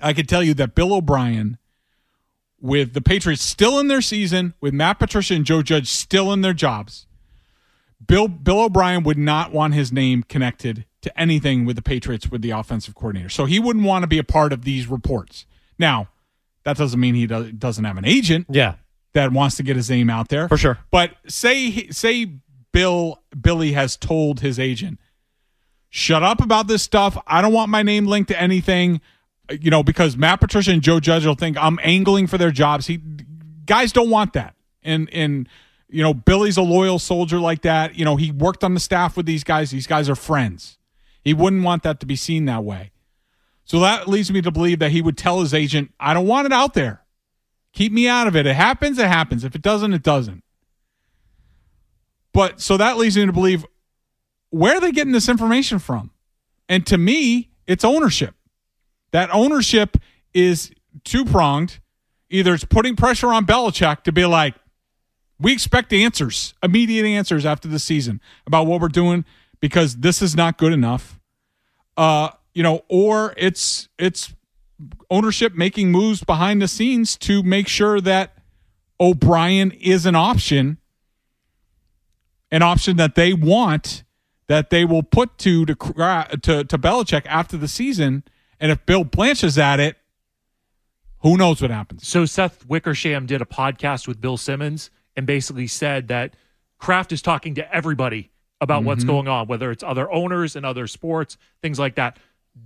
I could tell you that Bill O'Brien with the Patriots still in their season, with Matt Patricia and Joe Judge still in their jobs, Bill Bill O'Brien would not want his name connected to anything with the Patriots with the offensive coordinator. So he wouldn't want to be a part of these reports. Now, that doesn't mean he do- doesn't have an agent. Yeah. That wants to get his name out there. For sure. But say say Bill Billy has told his agent, "Shut up about this stuff. I don't want my name linked to anything." You know, because Matt Patricia and Joe Judge will think I'm angling for their jobs. He guys don't want that. And and you know, Billy's a loyal soldier like that. You know, he worked on the staff with these guys. These guys are friends. He wouldn't want that to be seen that way. So that leads me to believe that he would tell his agent, I don't want it out there. Keep me out of it. It happens, it happens. If it doesn't, it doesn't. But so that leads me to believe where are they getting this information from? And to me, it's ownership. That ownership is two pronged. Either it's putting pressure on Belichick to be like, we expect answers, immediate answers after the season about what we're doing because this is not good enough. Uh, you know, or it's it's ownership making moves behind the scenes to make sure that O'Brien is an option, an option that they want, that they will put to to to, to Belichick after the season. And if Bill blanches at it, who knows what happens? So Seth Wickersham did a podcast with Bill Simmons and basically said that Kraft is talking to everybody about what's Mhm. going on, whether it's other owners and other sports, things like that.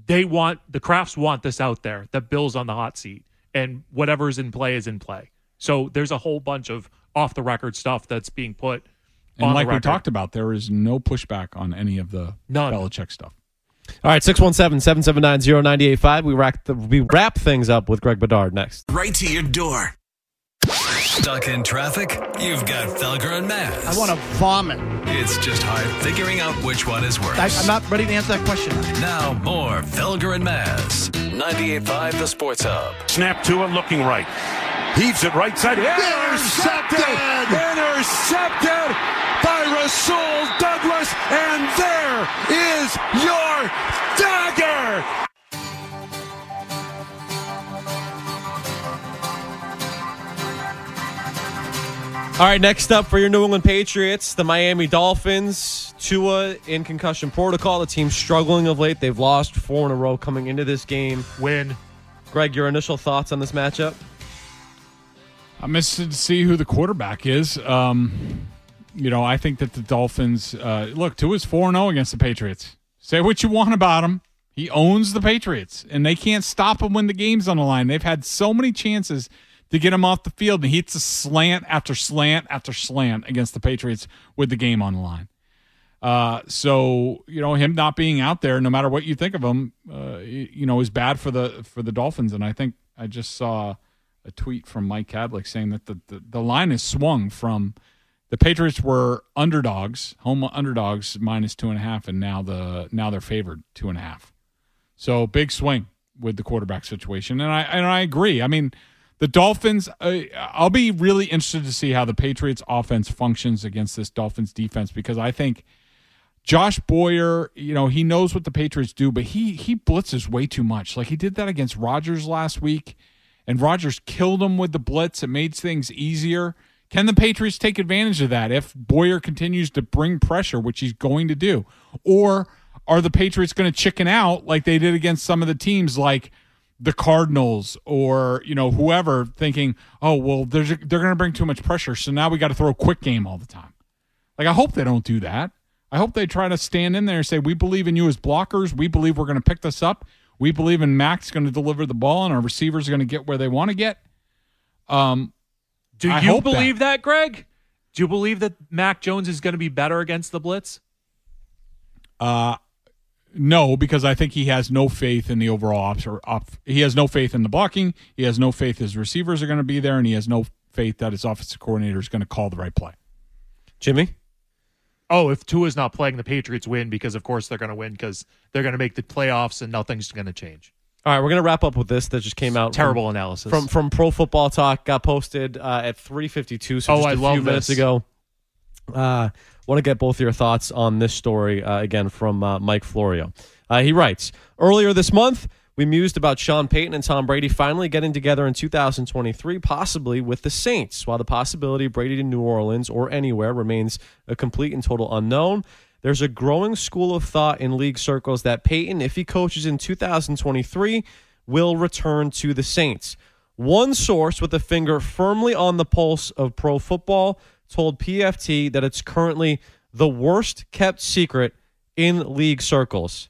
They want the Krafts want this out there that Bill's on the hot seat and whatever's in play is in play. So there's a whole bunch of off the record stuff that's being put And like we talked about, there is no pushback on any of the None. Belichick stuff. All right, 617 779 0985. We wrap the- we wrap things up with Greg Bedard next. Right to your door. Stuck in traffic? You've got Felger and Mazz. I want to vomit. It's just hard figuring out which one is worse. I, I'm not ready to answer that question. Now more Felger and Mazz. 98.5 The Sports Hub. Snap to it, looking right. Heaves it right side. Intercepted! Intercepted by Rasul Douglas. And there is your dagger! All right, next up for your New England Patriots, the Miami Dolphins. Tua in concussion protocol. The team's struggling of late. They've lost four in a row coming into this game. Win. Greg, your initial thoughts on this matchup? I'm interested to see who the quarterback is. Um, you know, I think that the Dolphins uh, look Tua's four zero against the Patriots. Say what you want about him, he owns the Patriots, and they can't stop him when the game's on the line. They've had so many chances to get him off the field, and he hits a slant after slant after slant against the Patriots with the game on the line. Uh, so you know him not being out there, no matter what you think of him, uh, you, know, is bad for the for the Dolphins. And I think I just saw a tweet from Mike Kadlick saying that the, the, the line is swung from the Patriots were underdogs, home underdogs minus two and a half, and now the now they're favored two and a half. So big swing with the quarterback situation, and I and I agree. I mean, the Dolphins. Uh, I'll be really interested to see how the Patriots offense functions against this Dolphins defense because I think Josh Boyer, you know, he knows what the Patriots do, but he he blitzes way too much. Like he did that against Rodgers last week, and Rodgers killed him with the blitz. It made things easier. Can the Patriots take advantage of that if Boyer continues to bring pressure, which he's going to do? Or are the Patriots going to chicken out like they did against some of the teams like the Cardinals or, you know, whoever thinking, "Oh, well, there's a, they're going to bring too much pressure, so now we got to throw a quick game all the time." Like I hope they don't do that. I hope they try to stand in there and say, "We believe in you as blockers. We believe we're going to pick this up. We believe in Mac's going to deliver the ball and our receivers are going to get where they want to get." Um Do I you hope that. believe that. Greg? Do you believe that Mac Jones is going to be better against the blitz? Uh, no, because I think he has no faith in the overall ops. Or op, he has no faith in the blocking. He has no faith his receivers are going to be there, and he has no faith that his offensive coordinator is going to call the right play. Jimmy? Oh, if Tua's not playing, the Patriots win because, of course, they're going to win because they're going to make the playoffs and nothing's going to change. All right, we're gonna wrap up with this that just came out. Terrible from, analysis. from from Pro Football Talk. Got posted uh, at three fifty two. So Oh, just a I few love minutes this. ago. Uh, want to get both your thoughts on this story uh, again from uh, Mike Florio. Uh, he writes earlier this month. We mused about Sean Payton and Tom Brady finally getting together in 2023, possibly with the Saints. While the possibility of Brady to New Orleans or anywhere remains a complete and total unknown, there's a growing school of thought in league circles that Payton, if he coaches in 2023, will return to the Saints. One source with a finger firmly on the pulse of pro football told PFT that it's currently the worst kept secret in league circles.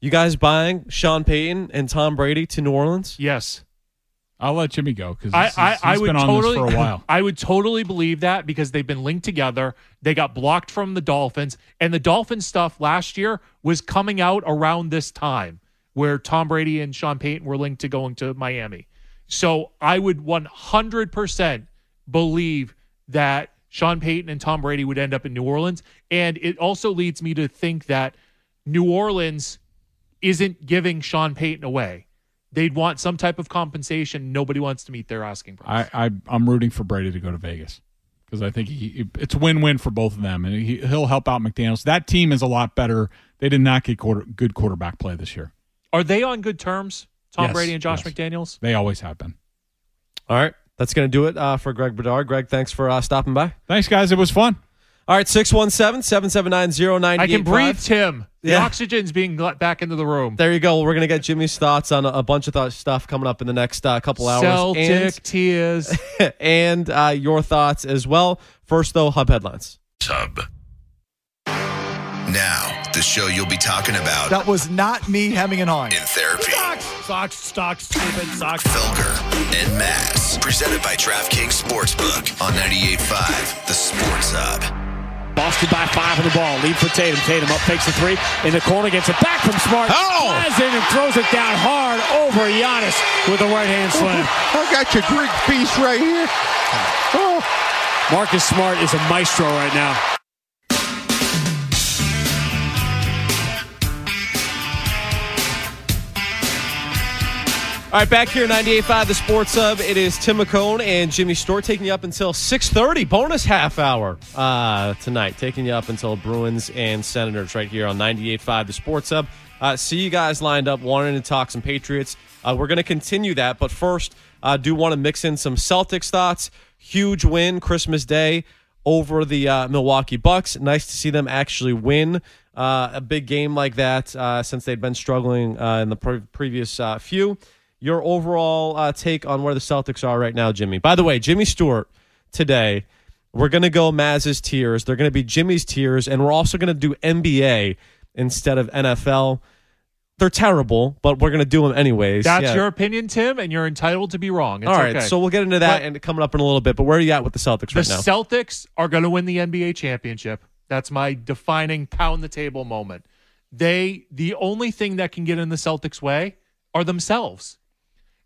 You guys buying Sean Payton and Tom Brady to New Orleans? Yes. I'll let Jimmy go because I, I, I would been on totally, this for a while. I would totally believe that because they've been linked together. They got blocked from the Dolphins, and the Dolphins stuff last year was coming out around this time where Tom Brady and Sean Payton were linked to going to Miami. So I would 100% believe that Sean Payton and Tom Brady would end up in New Orleans. And it also leads me to think that New Orleans isn't giving Sean Payton away. They'd want some type of compensation. Nobody wants to meet their asking price. I, I I'm rooting for Brady to go to Vegas because I think he it's a win-win for both of them, and he, he'll help out McDaniels. That team is a lot better. They did not get quarter, good quarterback play this year. Are they on good terms, Tom Yes, Brady and Josh yes. McDaniels? They always have been. All right. That's going to do it uh, for Greg Bedard. Greg, thanks for uh, stopping by. Thanks, guys. It was fun. All right, 617 779 0985. I can breathe, Tim. The Yeah. oxygen's being let back into the room. There you go. We're going to get Jimmy's thoughts on a, a bunch of th- stuff coming up in the next uh, couple hours. Celtic tears. And, and uh, your thoughts as well. First, though, Hub headlines. Sub. Now, the show you'll be talking about That was not me having an on. in therapy. Socks, stocks, stupid socks. Felger and Mazz. Presented by DraftKings Sportsbook on 98.5 The Sports Hub. Boston by five on the ball. Lead for Tatum. Tatum up, takes the three. In the corner, gets it back from Smart. Oh! Flies in and throws it down hard over Giannis with a right hand slam. I got your Greek feast right here. Oh. Marcus Smart is a maestro right now. All right, back here, 98.5 The Sports Hub. It is Tim McCone and Jimmy Stewart taking you up until 6.30, bonus half hour uh, tonight. Taking you up until Bruins and Senators right here on 98.5 The Sports Hub. Uh, see you guys lined up wanting to talk some Patriots. Uh, we're going to continue that, but first, I do want to mix in some Celtics thoughts. Huge win Christmas Day over the uh, Milwaukee Bucks. Nice to see them actually win uh, a big game like that uh, since they'd been struggling uh, in the pre- previous uh, few. Your overall uh, take on where the Celtics are right now, Jimmy. By the way, Jimmy Stewart today. We're going to go Mazz's tiers. They're going to be Jimmy's tiers, and we're also going to do NBA instead of NFL. They're terrible, but we're going to do them anyways. That's Yeah. your opinion, Tim, and you're entitled to be wrong. It's All right, okay. so we'll get into that But and coming up in a little bit. But where are you at with the Celtics the right now? The Celtics are going to win the NBA championship. That's my defining pound the table moment. They the only thing that can get in the Celtics way are themselves.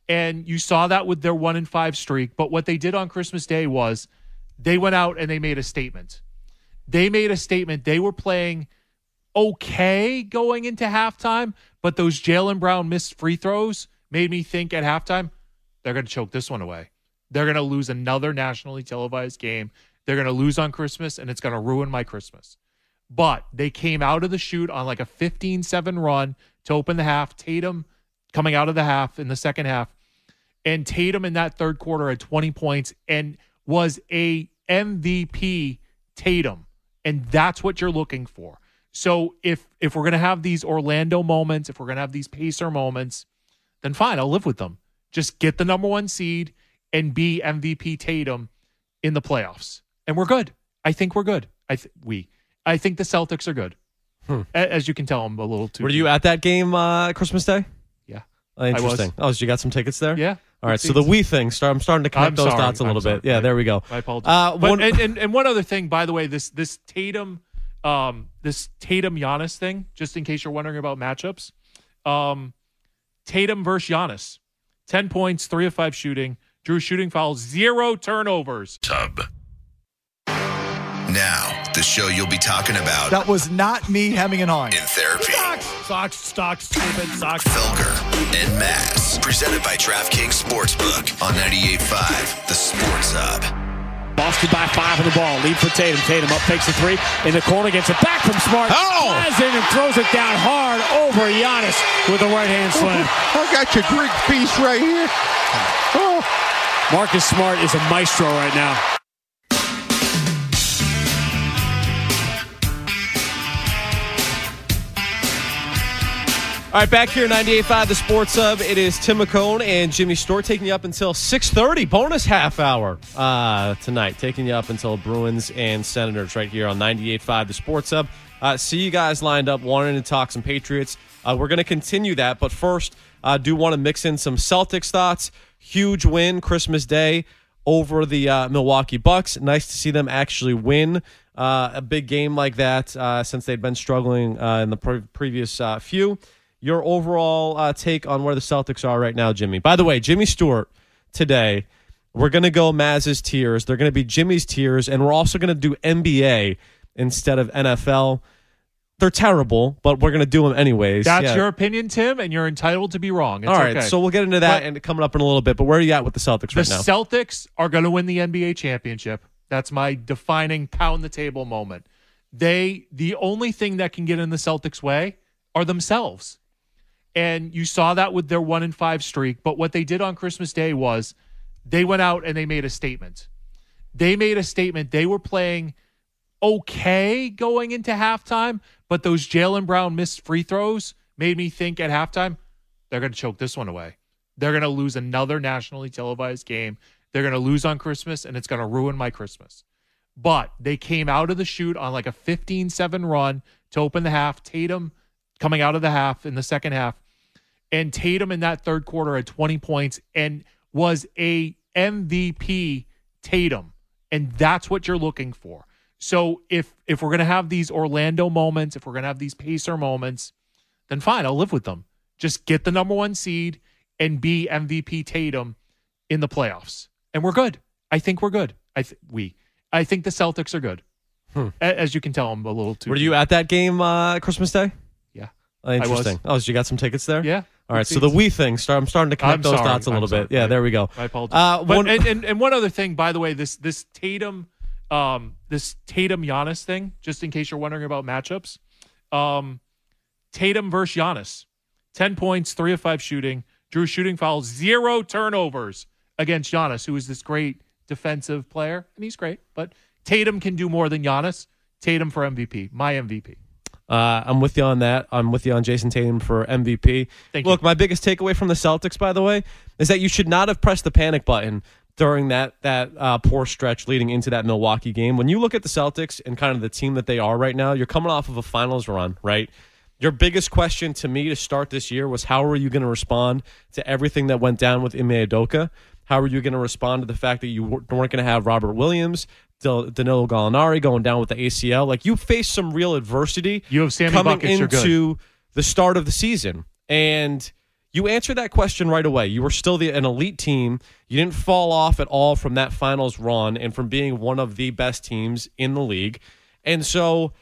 And you saw that with their 1 in 5 streak, but what they did on Christmas Day was they went out and they made a statement. They made a statement. They were playing okay going into halftime, but those Jaylen Brown missed free throws made me think at halftime they're going to choke this one away. They're going to lose another nationally televised game. They're going to lose on Christmas, and it's going to ruin my Christmas. But they came out of the shoot on like a 15 7 run to open the half. Tatum coming out of the half in the second half. And Tatum in that third quarter had 20 points and was a MVP Tatum, and that's what you're looking for. So if if we're gonna have these Orlando moments, if we're gonna have these Pacer moments, then fine, I'll live with them. Just get the number one seed and be MVP Tatum in the playoffs, and we're good. I think we're good. I th- we. I think the Celtics are good. Hmm. A- As you can tell, I'm a little too. Were you at that game uh, Christmas Day? Yeah. Interesting. I was. Oh, so you got some tickets there? Yeah. All right. So the we thing. Start. I'm starting to connect I'm those sorry. dots a I'm little bit. Yeah. There we go. I apologize. Uh, but, one- and, and and one other thing, by the way, this this Tatum, um, this Tatum Giannis thing, just in case you're wondering about matchups, um, Tatum versus Giannis, ten points, three of five shooting, drew shooting fouls, zero turnovers. Tub. Now, the show you'll be talking about That was not me hemming and hawing. in therapy. Socks, stocks, stupid socks. Felger and Mazz. Presented by DraftKings Sportsbook on 98.5 The Sports Hub. Boston by five on the ball. Lead for Tatum. Tatum up, takes a three. In the corner, gets it back from Smart. Oh! Flies in and throws it down hard over Giannis with a right hand slam. I got your Greek feast right here. Oh. Marcus Smart is a maestro right now. All right, back here, 98.5 The Sports Hub. It is Tim McCone and Jimmy Stewart taking you up until 6.30, bonus half hour uh, tonight. Taking you up until Bruins and Senators right here on 98.5 The Sports Hub. Uh, see you guys lined up wanting to talk some Patriots. Uh, we're going to continue that, but first, I do want to mix in some Celtics thoughts. Huge win Christmas Day over the uh, Milwaukee Bucks. Nice to see them actually win uh, a big game like that uh, since they'd been struggling uh, in the pre- previous uh, few. Your overall uh, take on where the Celtics are right now, Jimmy. By the way, Jimmy Stewart today. We're going to go Mazz's tiers. They're going to be Jimmy's tiers, and we're also going to do NBA instead of NFL. They're terrible, but we're going to do them anyways. That's Yeah. your opinion, Tim, and you're entitled to be wrong. It's All right, okay. so we'll get into that But- and coming up in a little bit. But where are you at with the Celtics The right now? The Celtics are going to win the NBA championship. That's my defining pound the table moment. They the only thing that can get in the Celtics way are themselves. And you saw that with their 1 and 5 streak, but what they did on Christmas Day was they went out and they made a statement. They made a statement. They were playing okay going into halftime, but those Jaylen Brown missed free throws made me think at halftime they're going to choke this one away. They're going to lose another nationally televised game. They're going to lose on Christmas, and it's going to ruin my Christmas. But they came out of the shoot on like a 15 7 run to open the half. Tatum coming out of the half in the second half. And Tatum in that third quarter had 20 points and was a MVP Tatum. And that's what you're looking for. So if if we're going to have these Orlando moments, if we're going to have these Pacer moments, then fine, I'll live with them. Just get the number 1 seed and be MVP Tatum in the playoffs. And we're good. I think we're good. I th- we I think the Celtics are good. Hmm. As you can tell, I'm a little too Were you at that game uh, Christmas Day? Oh, interesting. I was. Oh, so you got some tickets there? Yeah. All right. So the we thing. Start. I'm starting to connect I'm those sorry. dots a I'm little sorry. bit. Yeah. There we go. I apologize. Uh, but, one- and, and, and one other thing, by the way, this this Tatum, um, this Tatum Giannis thing, just in case you're wondering about matchups, um, Tatum versus Giannis, ten points, three of five shooting, drew shooting fouls, zero turnovers against Giannis, who is this great defensive player, and he's great, but Tatum can do more than Giannis. Tatum for MVP, my MVP. Uh, I'm with you on that. I'm with you on Jayson Tatum for MVP. Thank Look, my biggest takeaway from the Celtics, by the way, is that you should not have pressed the panic button during that that uh, poor stretch leading into that Milwaukee game. When you look at the Celtics and kind of the team that they are right now, you're coming off of a finals run, right? Your biggest question to me to start this year was how are you going to respond to everything that went down with Ime Udoka? How are you going to respond to the fact that you weren't going to have Robert Williams, Danilo Gallinari going down with the ACL? Like you faced some real adversity. You have Sammy coming Buckets, into the start of the season, and you answered that question right away. You were still the, an elite team. You didn't fall off at all from that finals run and from being one of the best teams in the league. And so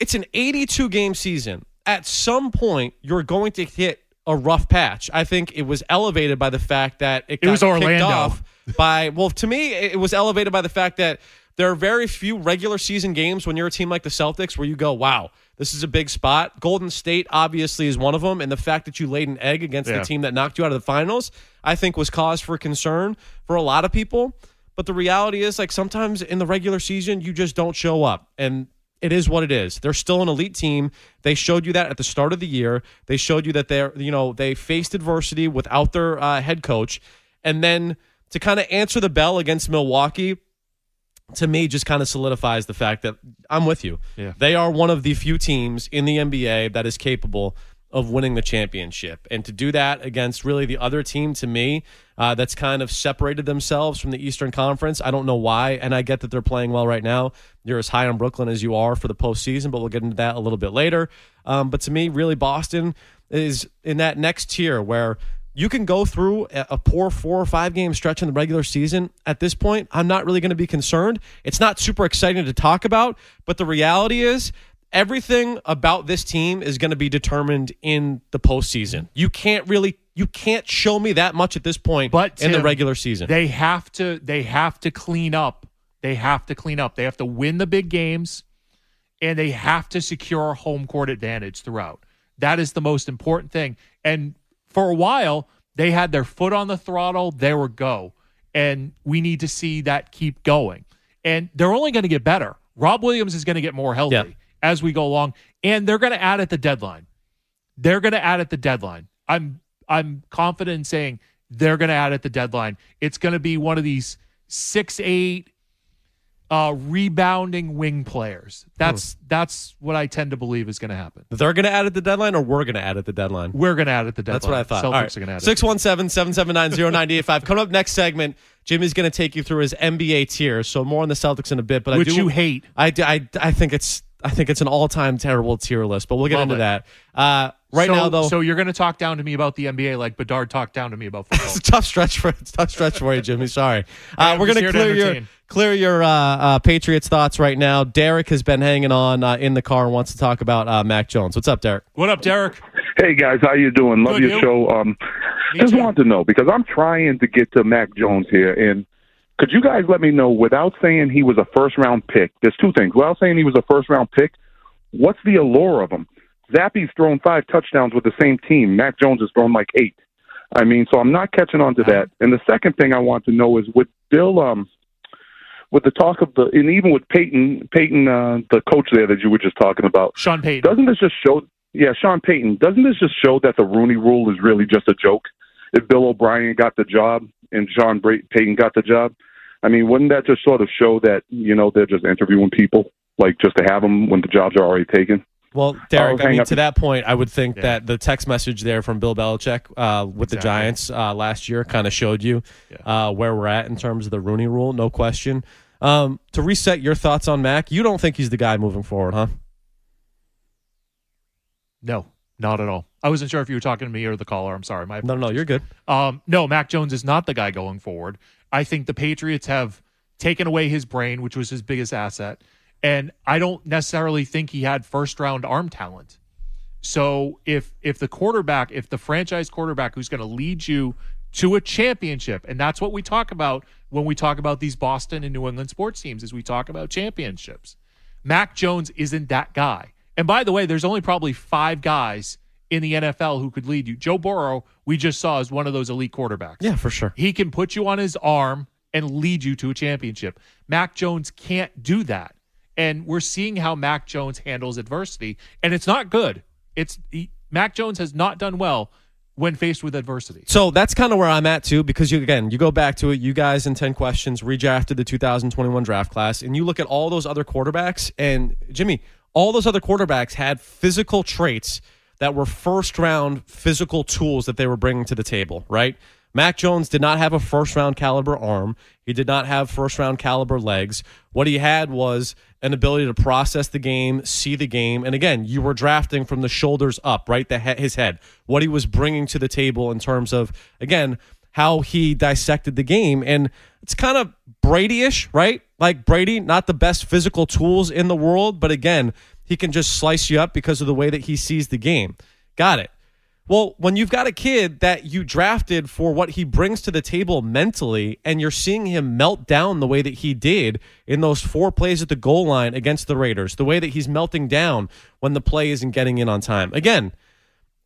it's an 82 game season. At some point, you're going to hit a rough patch. I think it was elevated by the fact that it, It got was Orlando. off by well, to me, it was elevated by the fact that there are very few regular season games when you're a team like the Celtics where you go, "Wow, this is a big spot." Golden State obviously is one of them, and the fact that you laid an egg against Yeah. the team that knocked you out of the finals, I think, was cause for concern for a lot of people. But the reality is, like sometimes in the regular season, you just don't show up, and it is what it is. They're still an elite team. They showed you that at the start of the year. They showed you that they're, you know, they faced adversity without their uh, head coach, and then to kind of answer the bell against Milwaukee to me just kind of solidifies the fact that I'm with you. Yeah. They are one of the few teams in the NBA that is capable of winning the championship. And to do that against really the other team to me uh, that's kind of separated themselves from the Eastern Conference, I don't know why. And I get that they're playing well right now. You're as high on Brooklyn as you are for the postseason, but we'll get into that a little bit later. Um, but to me, really, Boston is in that next tier where you can go through a poor four or five game stretch in the regular season. At this point, I'm not really going to be concerned. It's not super exciting to talk about, but the reality is everything about this team is going to be determined in the postseason. You can't really you can't show me that much at this point But in the regular season. They have to they have to clean up. They have to clean up. They have to win the big games and they have to secure home court advantage throughout. That is the most important thing. And for a while, they had their foot on the throttle, they were go. And we need to see that keep going. And they're only going to get better. Rob Williams is going to get more healthy Yeah. as we go along, and they're going to add at the deadline. They're going to add at the deadline. I'm I'm confident in saying they're going to add at the deadline. It's going to be one of these six eight uh, rebounding wing players. That's that's what I tend to believe is going to happen. They're going to add at the deadline, or we're going to add at the deadline. We're going to add at the deadline. That's what I thought. Celtics All right. are going to add. it. 617 779 0985. Coming up next segment, Jimmy's going to take you through his NBA tier. So more on the Celtics in a bit. But Which I do, you hate. I, I, I think it's I think it's an all time terrible tier list. But we'll get Love into it. that. Uh, right So- now, though, so you're going to talk down to me about the NBA like Bedard talked down to me about football. it's a tough stretch for it's a tough stretch for you, Jimmy. Sorry. Uh, we're going to clear your clear your uh, uh, Patriots thoughts right now. Derek has been hanging on uh, in the car and wants to talk about uh, Mac Jones. What's up, Derek? What up, Derek? Hey guys, how you doing? Love Good, your you? show. Um, just wanted to know because I'm trying to get to Mac Jones here, and could you guys let me know without saying he was a first round pick? There's two things. Without saying he was a first round pick, what's the allure of him? Zappe's thrown five touchdowns with the same team. Mac Jones has thrown like eight. I mean, so I'm not catching on to that. And the second thing I want to know is with Bill, um, with the talk of the, and even with Payton, Payton, uh, the coach there that you were just talking about, Sean Payton. doesn't this just show? Yeah, Sean Payton. Doesn't this just show that the Rooney Rule is really just a joke? If Bill O'Brien got the job and Sean Bra- Payton got the job, I mean, wouldn't that just sort of show that you know they're just interviewing people, like just to have them when the jobs are already taken? Well, Derek, I'll I mean, up. to that point, I would think that the text message there from Bill Belichick uh, with the Giants uh, last year kind of showed you uh, where we're at in terms of the Rooney Rule, no question. Um, to reset your thoughts on Mac, you don't think he's the guy moving forward, huh? No, not at all. I wasn't sure if you were talking to me or the caller. I'm sorry. My No, no, you're good. Um, no, Mac Jones is not the guy going forward. I think the Patriots have taken away his brain, which was his biggest asset. And I don't necessarily think he had first round arm talent. So if if the quarterback, if the franchise quarterback who's going to lead you to a championship, and that's what we talk about when we talk about these Boston and New England sports teams, is we talk about championships. Mac Jones isn't that guy. And by the way, there's only probably five guys in the NFL who could lead you. Joe Burrow, we just saw, is one of those elite quarterbacks. Yeah, for sure. He can put you on his arm and lead you to a championship. Mac Jones can't do that. And we're seeing how Mac Jones handles adversity, and it's not good. It's he, Mac Jones has not done well when faced with adversity. So that's kind of where I'm at too, because you again, you go back to it. You guys in ten questions redrafted the 2021 draft class, and you look at all those other quarterbacks. And Jimmy, all those other quarterbacks had physical traits that were first round physical tools that they were bringing to the table. Right? Mac Jones did not have a first round caliber arm. He did not have first round caliber legs. What he had was an ability to process the game, see the game, and again, you were drafting from the shoulders up, right? The he- his head, what he was bringing to the table in terms of again how he dissected the game, and it's kind of Brady-ish, right? Like Brady, not the best physical tools in the world, but again, he can just slice you up because of the way that he sees the game. Got it. Well, when you've got a kid that you drafted for what he brings to the table mentally, and you're seeing him melt down the way that he did in those four plays at the goal line against the Raiders, the way that he's melting down when the play isn't getting in on time. Again,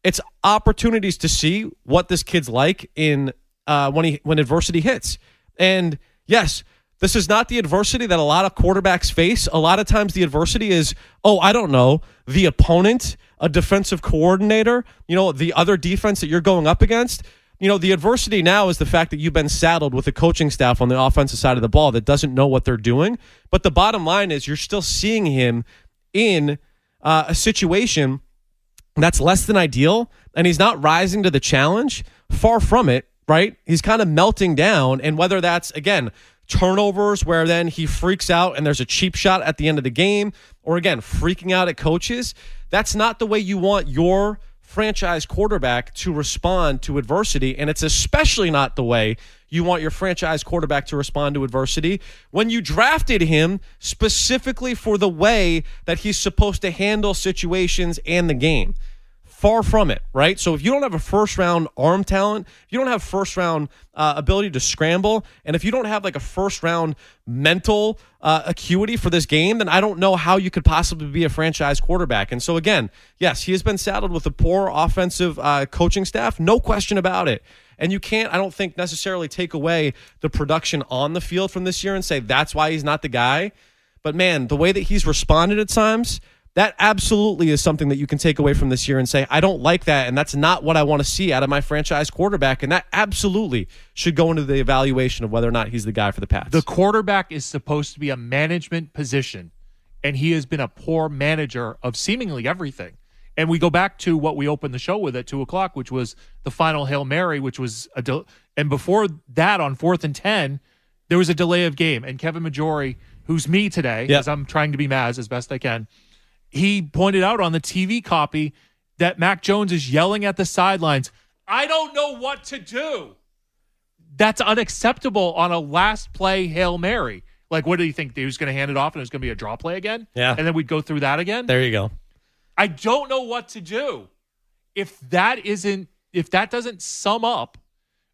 it's opportunities to see what this kid's like in uh, when he when adversity hits. And yes, This is not the adversity that a lot of quarterbacks face. A lot of times the adversity is, oh, I don't know, the opponent, a defensive coordinator, you know, the other defense that you're going up against. You know, the adversity now is the fact that you've been saddled with a coaching staff on the offensive side of the ball that doesn't know what they're doing. But the bottom line is you're still seeing him in uh, a situation that's less than ideal, and he's not rising to the challenge. Far from it, right? He's kind of melting down. And whether that's, again, turnovers where then he freaks out and there's a cheap shot at the end of the game, or again, freaking out at coaches, that's not the way you want your franchise quarterback to respond to adversity. And it's especially not the way you want your franchise quarterback to respond to adversity when you drafted him specifically for the way that he's supposed to handle situations and the game. Far from it, right? So if you don't have a first round arm talent, if you don't have first round uh, ability to scramble, and if you don't have like a first round mental uh, acuity for this game, then I don't know how you could possibly be a franchise quarterback. And so again, yes, he has been saddled with a poor offensive uh, coaching staff, no question about it. And you can't, I don't think, necessarily take away the production on the field from this year and say that's why he's not the guy. But man, the way that he's responded at times, that absolutely is something that you can take away from this year and say, I don't like that. And that's not what I want to see out of my franchise quarterback. And that absolutely should go into the evaluation of whether or not he's the guy for the Pats. The quarterback is supposed to be a management position, and he has been a poor manager of seemingly everything. And we go back to what we opened the show with at two o'clock, which was the final Hail Mary, which was a, del- and before that on fourth and 10, there was a delay of game. And Kevin Majori, who's me today, Yep. as I'm trying to be Maz as best I can, he pointed out on the TV copy that Mac Jones is yelling at the sidelines, I don't know what to do. That's unacceptable on a last play Hail Mary. Like, what do you think? He was going to hand it off and it was going to be a draw play again? Yeah. And then we'd go through that again? there you go. I don't know what to do. If that isn't, if that doesn't sum up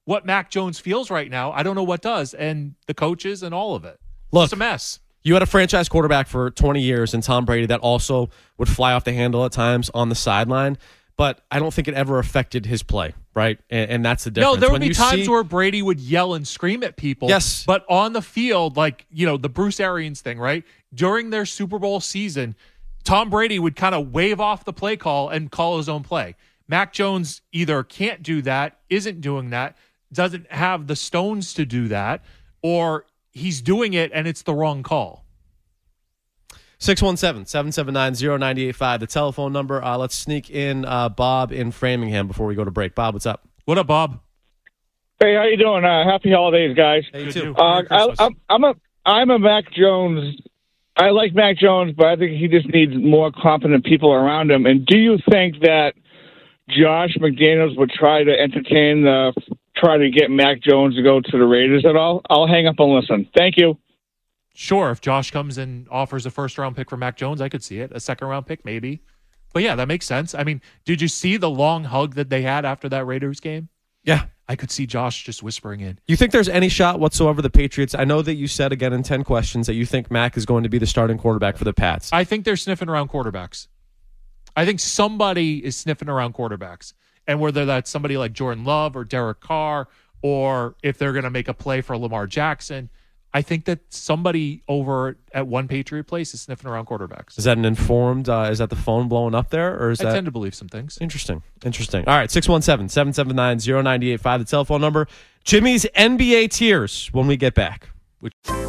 what Mac Jones feels right now, I don't know what does. And the coaches and all of it. Look, it's a mess. You had a franchise quarterback for 20 years and Tom Brady that also would fly off the handle at times on the sideline, but I don't think it ever affected his play, right? And, and that's the difference. No, there would When be times see- where Brady would yell and scream at people. Yes. But on the field, like, you know, the Bruce Arians thing, right? During their Super Bowl season, Tom Brady would kind of wave off the play call and call his own play. Mac Jones either can't do that, isn't doing that, doesn't have the stones to do that, or he's doing it and it's the wrong call. 617 779 0985, the telephone number. Uh, let's sneak in uh, Bob in Framingham before we go to break. Bob, what's up? What up, Bob? Hey, how you doing? Uh, happy holidays, guys. Hey, you too. Uh, I, I'm, I'm a I'm a Mac Jones. I like Mac Jones, but I think he just needs more competent people around him. And do you think that Josh McDaniels would try to entertain the try to get Mac Jones to go to the Raiders at all? I'll hang up and listen. Thank you. Sure, if Josh comes and offers a first round pick for Mac Jones, I could see it. A second round pick, maybe. But yeah, that makes sense. I mean, did you see the long hug that they had after that Raiders game? Yeah. I could see Josh just whispering in. You think there's any shot whatsoever the Patriots? I know that you said again in 10 questions that you think Mac is going to be the starting quarterback for the Pats. I think they're sniffing around quarterbacks. I think somebody is sniffing around quarterbacks. And whether that's somebody like Jordan Love or Derek Carr, or if they're going to make a play for Lamar Jackson, I think that somebody over at one Patriot place is sniffing around quarterbacks. Is that an informed? Uh, is that the phone blowing up there, or is I that tend to believe some things. interesting? Interesting. All right, 617-779-0985, the telephone number. Jimmy's NBA tiers when we get back.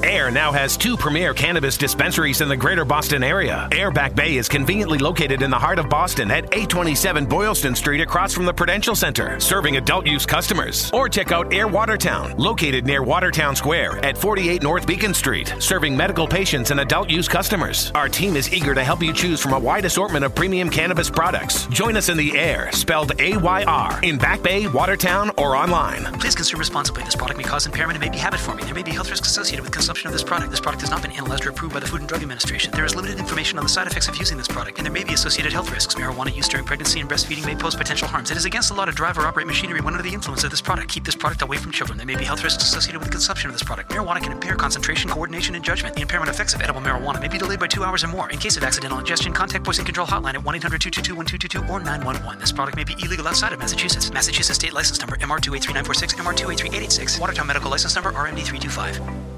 Ayr now has two premier cannabis dispensaries in the greater Boston area. Ayr Back Bay is conveniently located in the heart of Boston at 827 Boylston Street across from the Prudential Center, serving adult use customers. Or check out Ayr Watertown, located near Watertown Square at 48 North Beacon Street, serving medical patients and adult use customers. Our team is eager to help you choose from a wide assortment of premium cannabis products. Join us in the air, spelled A Y R, in Back Bay, Watertown, or online. Please consume responsibly. This product may cause impairment and may be habit forming. There may be health risks associated with consumption of this product. This product has not been analyzed or approved by the Food and Drug Administration. There is limited information on the side effects of using this product, and there may be associated health risks. Marijuana use during pregnancy and breastfeeding may pose potential harms. It is against the law to drive or operate machinery when under the influence of this product. Keep this product away from children. There may be health risks associated with the consumption of this product. Marijuana can impair concentration, coordination, and judgment. The impairment effects of edible marijuana may be delayed by two hours or more. In case of accidental ingestion, contact Poison Control Hotline at 1 800 222 1222 or 911. This product may be illegal outside of Massachusetts. Massachusetts State License Number MR283946, MR283886, Watertown Medical License Number RMD325.